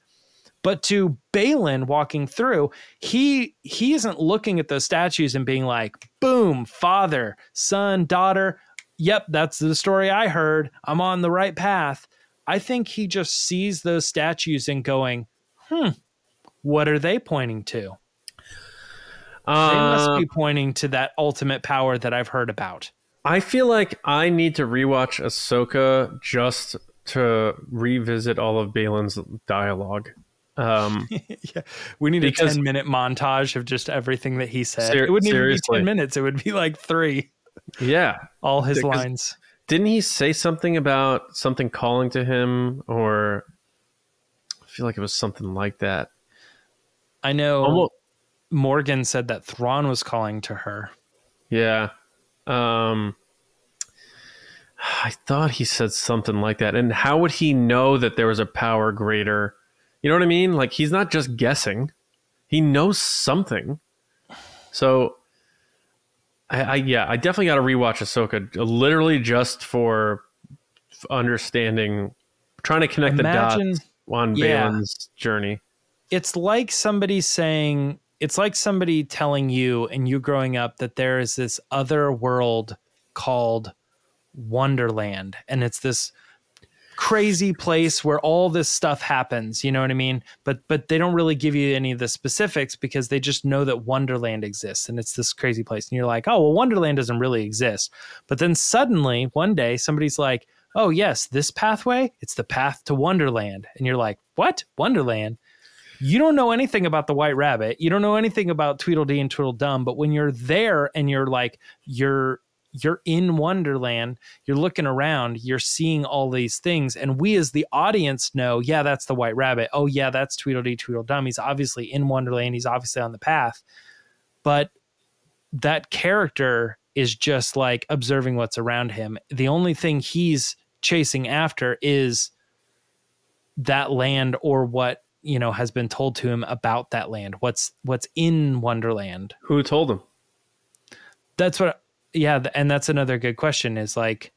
But to Baylan walking through, he he isn't looking at those statues and being like, "Boom, father, son, daughter. Yep, that's the story I heard. I'm on the right path." I think he just sees those statues and going, "Hmm, what are they pointing to?" They must Uh, be pointing to that ultimate power that I've heard about. I feel like I need to rewatch Ahsoka just to revisit all of Baylan's dialogue. Um, [LAUGHS] yeah, we need Because- a 10 minute montage of just everything that he said. Ser- it wouldn't even be 10 minutes, it would be like three, yeah, all his Because- lines. didn't he say something about something calling to him, or I feel like it was something like that. I know Almost, Morgan said that Thrawn was calling to her. yeah. Um, I thought he said something like that. And how would he know that there was a power greater? You know what I mean? Like he's not just guessing; he knows something. So, I, I yeah, I definitely got to rewatch Ahsoka, literally just for understanding, trying to connect Imagine- the dots on yeah. Baylan's journey. It's like somebody saying, it's like somebody telling you and you growing up that there is this other world called Wonderland. And it's this crazy place where all this stuff happens you know what i mean? But but they don't really give you any of the specifics because they just know that wonderland exists and it's this crazy place. And you're like oh well wonderland doesn't really exist. But then suddenly one day somebody's like oh yes this pathway it's the path to wonderland. And you're like what? Wonderland you don't know anything about the white rabbit. You don't know anything about tweedledee and tweedledum but when you're there and you're like you're you're in wonderland you're looking around you're seeing all these things and we as the audience know yeah that's the white rabbit. Oh yeah that's tweedledee tweedledum. He's obviously in wonderland. He's obviously on the path. But that character is just like observing what's around him. The only thing he's chasing after is that land or what you know has been told to him about that land what's what's in wonderland. Who told him? that's what yeah and that's another good question is like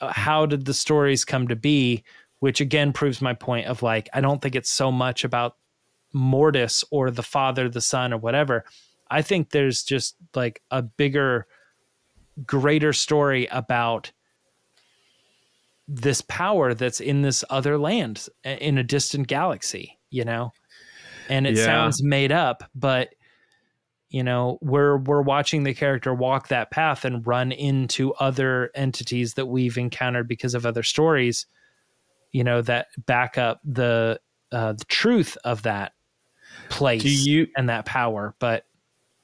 uh, how did the stories come to be? Which again proves my point of like i don't think it's so much about mortis or the father the son or whatever. I think there's just like a bigger greater story about this power that's in this other land in a distant galaxy you know and it Yeah. sounds made up but you know we're we're watching the character walk that path and run into other entities that we've encountered because of other stories you know that back up the uh the truth of that place you and that power but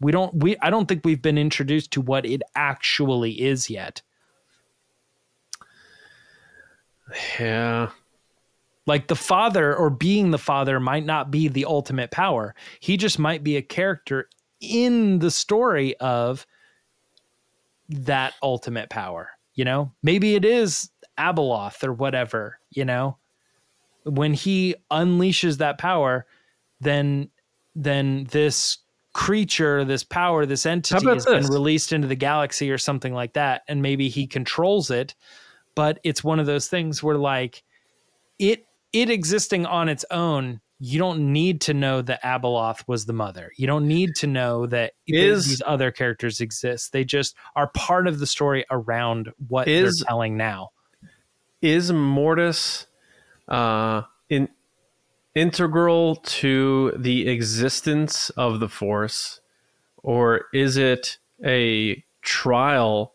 we don't we i don't think we've been introduced to what it actually is yet Yeah. Like the father or being the father might not be the ultimate power. He just might be a character in the story of that ultimate power you know? Maybe it is abeloth or whatever you know? When he unleashes that power then then this creature this power this entity has been released into the galaxy or something like that and maybe he controls it. But it's one of those things where like it it existing on its own you don't need to know that abeloth was the mother. You don't need to know that [LAUGHS] Is- these other characters exist. They just are part of the story around what Is- they're telling now. Is Mortis uh in integral to the existence of the Force, or is it a trial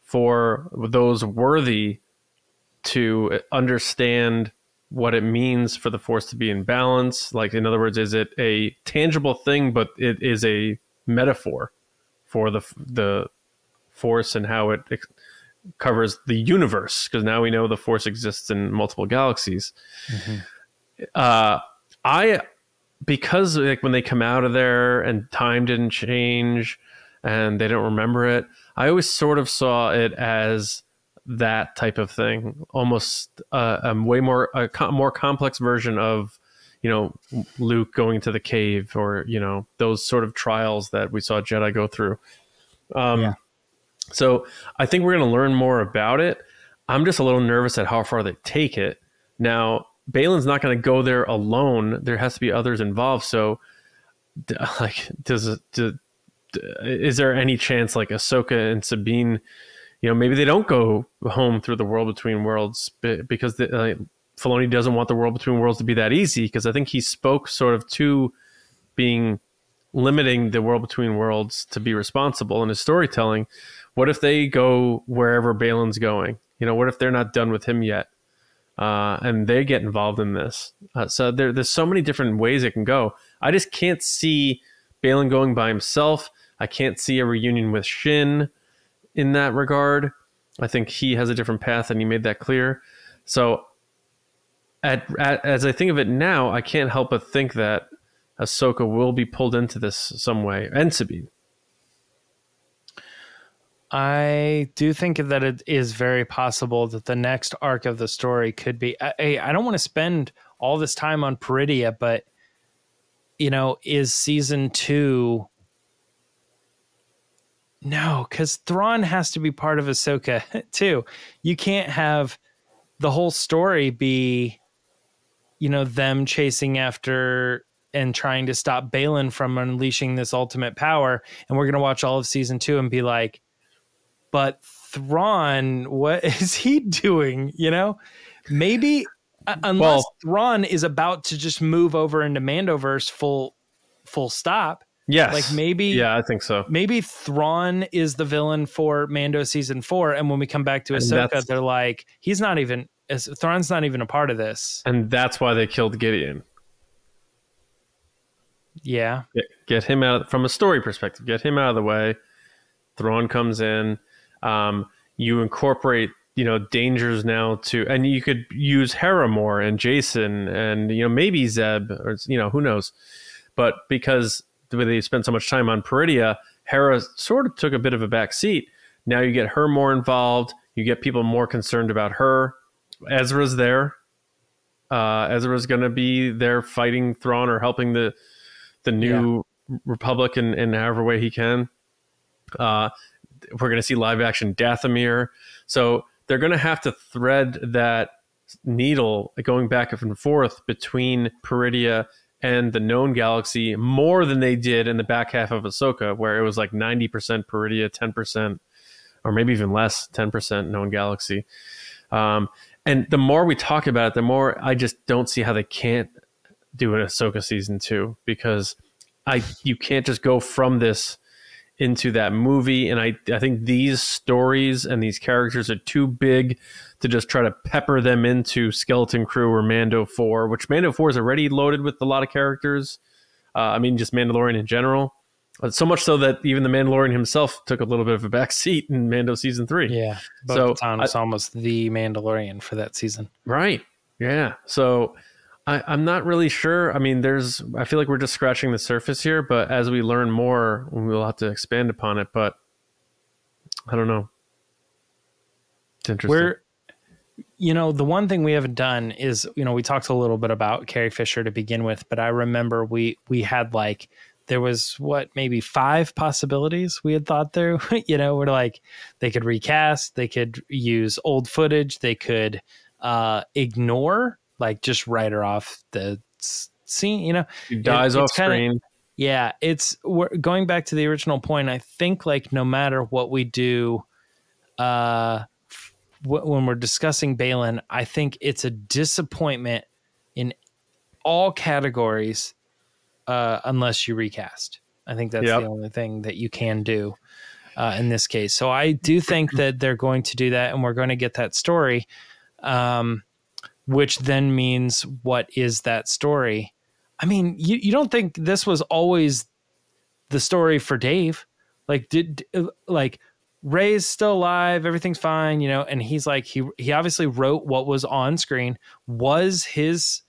for those worthy to understand what it means for the Force to be in balance? Like, in other words, is it a tangible thing, but it is a metaphor for the the Force and how it ex- covers the universe? Because now we know the Force exists in multiple galaxies uh, I because like when they come out of there and time didn't change and they don't remember it, I always sort of saw it as that type of thing, almost uh, a way more a co- more complex version of you know Luke going to the cave or you know those sort of trials that we saw Jedi go through. Um, Yeah. So I think we're going to learn more about it. I'm just a little nervous at how far they take it. Now, Baylan's not going to go there alone. There has to be others involved. So, [LAUGHS] like, does it? Do, is there any chance like Ahsoka and Sabine? You know, maybe they don't go home through the world between worlds because the, uh, Filoni doesn't want the world between worlds to be that easy. Because I think he spoke sort of to being limiting the world between worlds to be responsible in his storytelling. What if they go wherever Baylan's going? You know, what if they're not done with him yet? uh, and they get involved in this. Uh, so there, there's so many different ways it can go. I just can't see Baylan going by himself. I can't see a reunion with Shin in that regard. I think he has a different path, and he made that clear. So, at, at, as I think of it now, I can't help but think that Ahsoka will be pulled into this some way, and Sabine. I do think that it is very possible that the next arc of the story could be. I, I don't want to spend all this time on Peridea, but you know, is season two? No, because Thrawn has to be part of Ahsoka [LAUGHS] too. You can't have the whole story be, you know, them chasing after and trying to stop Baylan from unleashing this ultimate power. And we're gonna watch all of season two and be like, but Thrawn, what [LAUGHS] is he doing? You know, maybe uh, unless Well- Thrawn is about to just move over into Mandoverse full full stop. Yes, Like maybe Yeah, I think so. maybe Thrawn is the villain for Mando season four, and when we come back to Ahsoka, they're like, he's not even Thrawn's not even a part of this. And that's why they killed Gideon. Yeah, get, get him out from a story perspective. Get him out of the way. Thrawn comes in. Um, you incorporate, you know, dangers now to, and you could use Hera more and Jacen and you know maybe Zeb or you know who knows, but because way they spent so much time on Peridea, Hera sort of took a bit of a back seat. Now you get her more involved. You get people more concerned about her. Ezra's there. Uh, Ezra's going to be there fighting Thrawn or helping the the new Republic in, in however way he can. Uh, we're going to see live action Dathomir. So they're going to have to thread that needle going back and forth between Peridea and the known galaxy more than they did in the back half of Ahsoka, where it was like 90% Peridea, 10%, or maybe even less, 10% known galaxy. Um, and the more we talk about it, the more I just don't see how they can't do an Ahsoka season two because I you can't just go from this into that movie. And I, I think these stories and these characters are too big to just try to pepper them into Skeleton Crew or Mando 4, which Mando 4 is already loaded with a lot of characters. Uh, I mean, just Mandalorian in general. Uh, So much so that even the Mandalorian himself took a little bit of a back seat in Mando season three. yeah. So, Bo-Katan was almost the Mandalorian for that season. Right. Yeah. So I, I'm not really sure. I mean, there's, I feel like we're just scratching the surface here, but as we learn more, we'll have to expand upon it. But I don't know. It's interesting. We're, you know, the one thing we haven't done is, you know, we talked a little bit about Carrie Fisher to begin with, but I remember we we had like there was what maybe five possibilities we had thought through. [LAUGHS] you know, we're like they could recast, they could use old footage, they could uh ignore, like just write her off the scene. You know, he dies it- off kinda- screen. yeah, it's we're going back to the original point. I think like no matter what we do, uh, when we're discussing Baylan, I think it's a disappointment in all categories uh, unless you recast. I think that's Yep. the only thing that you can do uh, in this case. So I do think that they're going to do that, and we're going to get that story, um, which then means what is that story? I mean, you, you don't think this was always the story for Dave? Like, did like Ray's still alive, everything's fine, you know? And he's like, he he obviously wrote what was on screen. Was his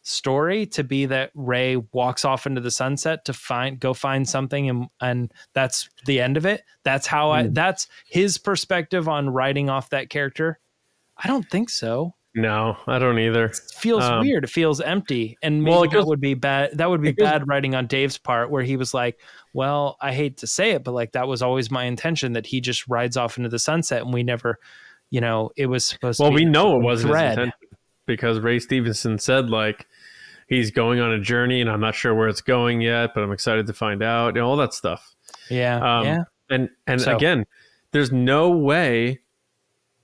story to be that Ray walks off into the sunset to find go find something and and that's the end of it? That's how I hmm. that's his perspective on writing off that character. I don't think so. No, I don't either. It feels Um, weird. It feels empty. And maybe well, it that would be bad. That would be goes- bad writing on Dave's part, where he was like, "Well, I hate to say it, but like that was always my intention that he just rides off into the sunset, and we never, you know, it was supposed Well, to." be we know it wasn't his intention because Ray Stevenson said like he's going on a journey and I'm not sure where it's going yet, but I'm excited to find out. You know, all that stuff. Yeah, Um, yeah. And and So- again, there's no way.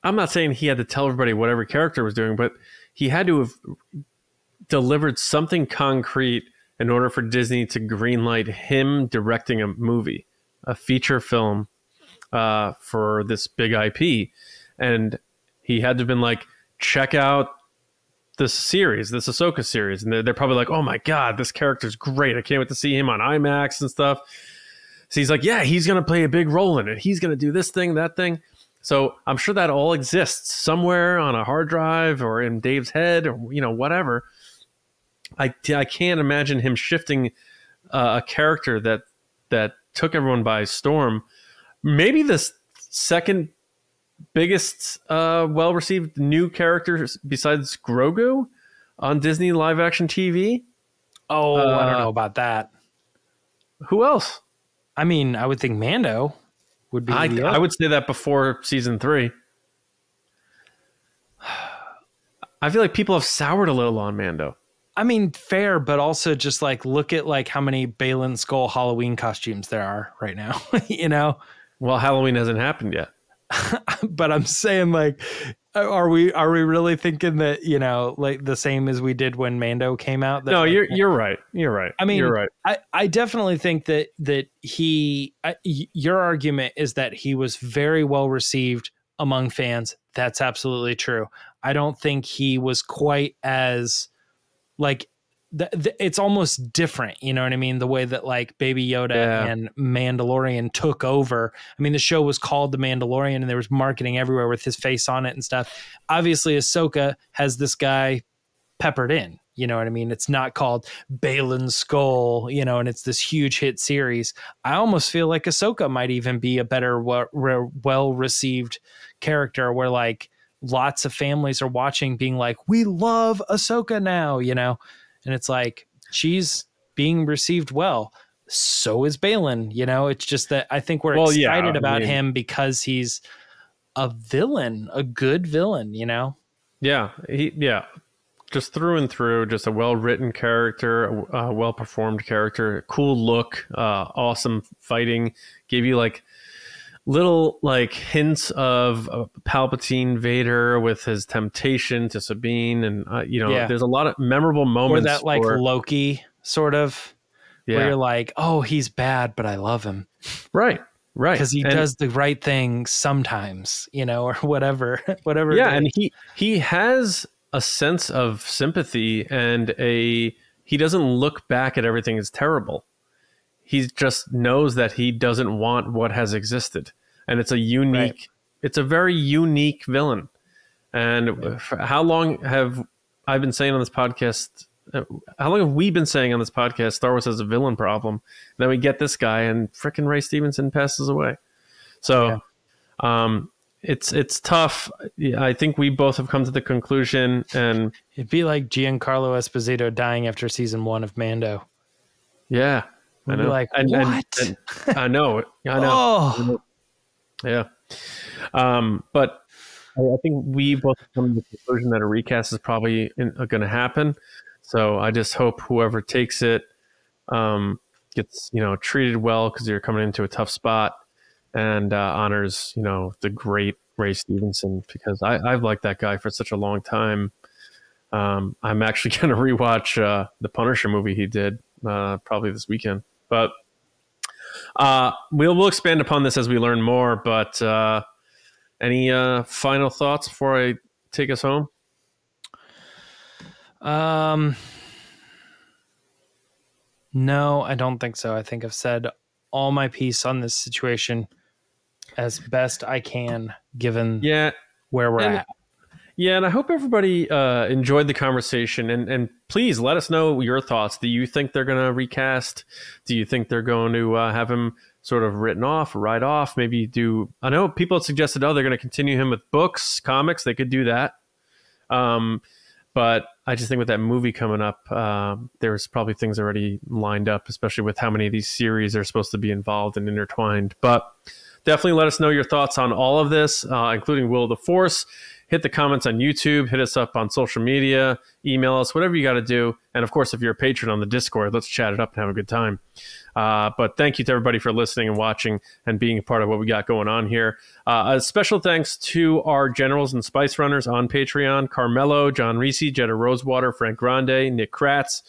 I'm not saying he had to tell everybody what every character was doing, but he had to have delivered something concrete in order for Disney to greenlight him directing a movie, a feature film uh, for this big IP, and he had to have been like, check out this series, this Ahsoka series, and they're, they're probably like, oh my god, this character's great. I can't wait to see him on IMAX and stuff. So he's like, yeah, he's going to play a big role in it. He's going to do this thing, that thing. So I'm sure that all exists somewhere on a hard drive or in Dave's head or you know whatever. I, I can't imagine him shifting uh, a character that that took everyone by storm. Maybe the second biggest uh, well received new character besides Grogu on Disney live action TV. Oh, I don't uh, know about that. Who else? I mean, I would think Mando would be. I, I would say that before season three. I feel like people have soured a little on Mando. I mean, fair, but also just like look at like how many Baylan Skoll Halloween costumes there are right now. [LAUGHS] you know. Well, Halloween hasn't happened yet. [LAUGHS] but I'm saying like Uh, are we are we really thinking that you know like the same as we did when Mando came out No, like, you're you're right. You're right. I mean, you're right. I, I definitely think that that he I, your argument is that he was very well received among fans that's absolutely true I don't think he was quite as like th- th- it's almost different you know what I mean the way that like Baby Yoda Yeah. and Mandalorian took over I mean the show was called The Mandalorian and there was marketing everywhere with his face on it and stuff obviously Ahsoka has this guy peppered in. You know what I mean? It's not called Baylan Skoll, you know, and it's this huge hit series. I almost feel like Ahsoka might even be a better, well received character where like lots of families are watching, being like, we love Ahsoka now, you know? And it's like, she's being received well. So is Baylan, you know? It's just that I think we're Well, yeah, excited I about mean- him because he's a villain, a good villain, you know? Yeah, he yeah, just through and through, just a well written character, a well performed character, cool look, uh, awesome fighting. Gave you like little like hints of uh, Palpatine Vader with his temptation to Sabine, and uh, you know, Yeah. there's a lot of memorable Or moments. that like for- Loki sort of where yeah, you're like, oh, he's bad, but I love him right, right, because he And- does the right thing sometimes, you know, [LAUGHS] or whatever, whatever. yeah and he he has a sense of sympathy and a he doesn't look back at everything as terrible he just knows that he doesn't want what has existed. And it's a unique Right. it's a very unique villain. And how long have i been saying on this podcast uh, how long have we been saying on this podcast star wars has a villain problem? Then we get this guy and frickin' ray stevenson passes away. So um it's it's tough. Yeah, I think we both have come to the conclusion, and it'd be like Giancarlo Esposito dying after season one of Mando. yeah, I know. like, and, and- what? and I know. [LAUGHS] I know. Oh, Yeah. Um, but I, I think we both come to the conclusion that a recast is probably going to happen. So I just hope whoever takes it um, gets you know treated well because you're coming into a tough spot and uh, honors you know the great Ray Stevenson because I, I've liked that guy for such a long time. Um, I'm actually [LAUGHS] going to rewatch uh, the Punisher movie he did uh, probably this weekend. But uh, we'll we'll expand upon this as we learn more. But uh, any uh, final thoughts before I take us home? Um, no, I don't think so. I think I've said all my piece on this situation as best I can, given Yeah, where we're and- at. Yeah, and I hope everybody uh, enjoyed the conversation. And, and please let us know your thoughts. Do you think they're going to recast? Do you think they're going to uh, have him sort of written off, write off? Maybe do. I know people suggested, oh, they're going to continue him with books, comics. They could do that. Um, but I just think with that movie coming up, um, there's probably things already lined up, especially with how many of these series are supposed to be involved and intertwined. But definitely let us know your thoughts on all of this, uh, including Will of the Force. Hit the comments on YouTube, hit us up on social media, email us, whatever you got to do. And of course, if you're a patron on the Discord, let's chat it up and have a good time. Uh, but thank you to everybody for listening and watching and being a part of what we got going on here. Uh, a special thanks to our generals and spice runners on Patreon Carmelo, John Reese, Jetta Rosewater, Frank Grande, Nick Kratz,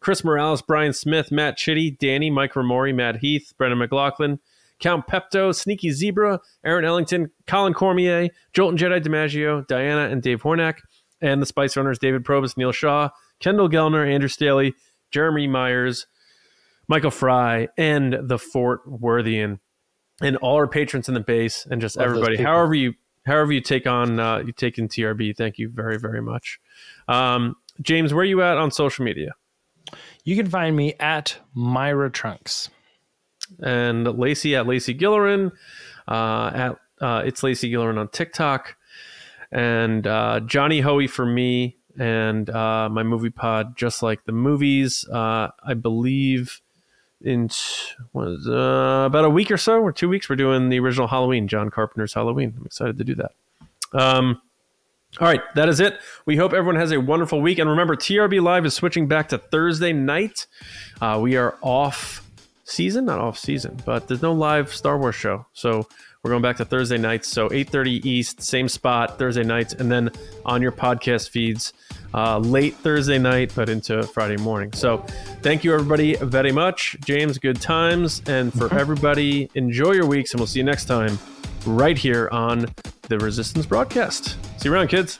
Chris Morales, Brian Smith, Matt Chitty, Danny, Mike Ramori, Matt Heath, Brendan McLaughlin, Count Pepto, Sneaky Zebra, Aaron Ellington, Colin Cormier, Jolton Jedi DiMaggio, Diana and Dave Hornack, and the Spice Runners David Probus, Neil Shaw, Kendall Gellner, Andrew Staley, Jeremy Myers, Michael Fry, and the Fort Worthian, and all our patrons in the base, and just Love everybody. However you however you take on uh, you take in TRB, thank you very very much. Um, James, where are you at on social media? You can find me at Myra Trunks. And Lacey at Lacey Gillerin, uh, at uh, it's Lacey Gillerin on TikTok, and uh, Johnny Hoey for me, and my movie pod, just like the movies. I believe in was uh, about a week or so, or two weeks, we're doing the original Halloween, John Carpenter's Halloween. I'm excited to do that. Um, all right, that is it. We hope everyone has a wonderful week. And remember, TRB Live is switching back to Thursday night. Uh, we are off season, not off season, but there's no live Star Wars show. So we're going back to Thursday nights. So 8.30 East, same spot, Thursday nights. And then on your podcast feeds, uh, late Thursday night, but into Friday morning. So thank you, everybody, very much. James, good times. And for everybody, enjoy your weeks. And we'll see you next time right here on the Resistance broadcast. See you around, kids.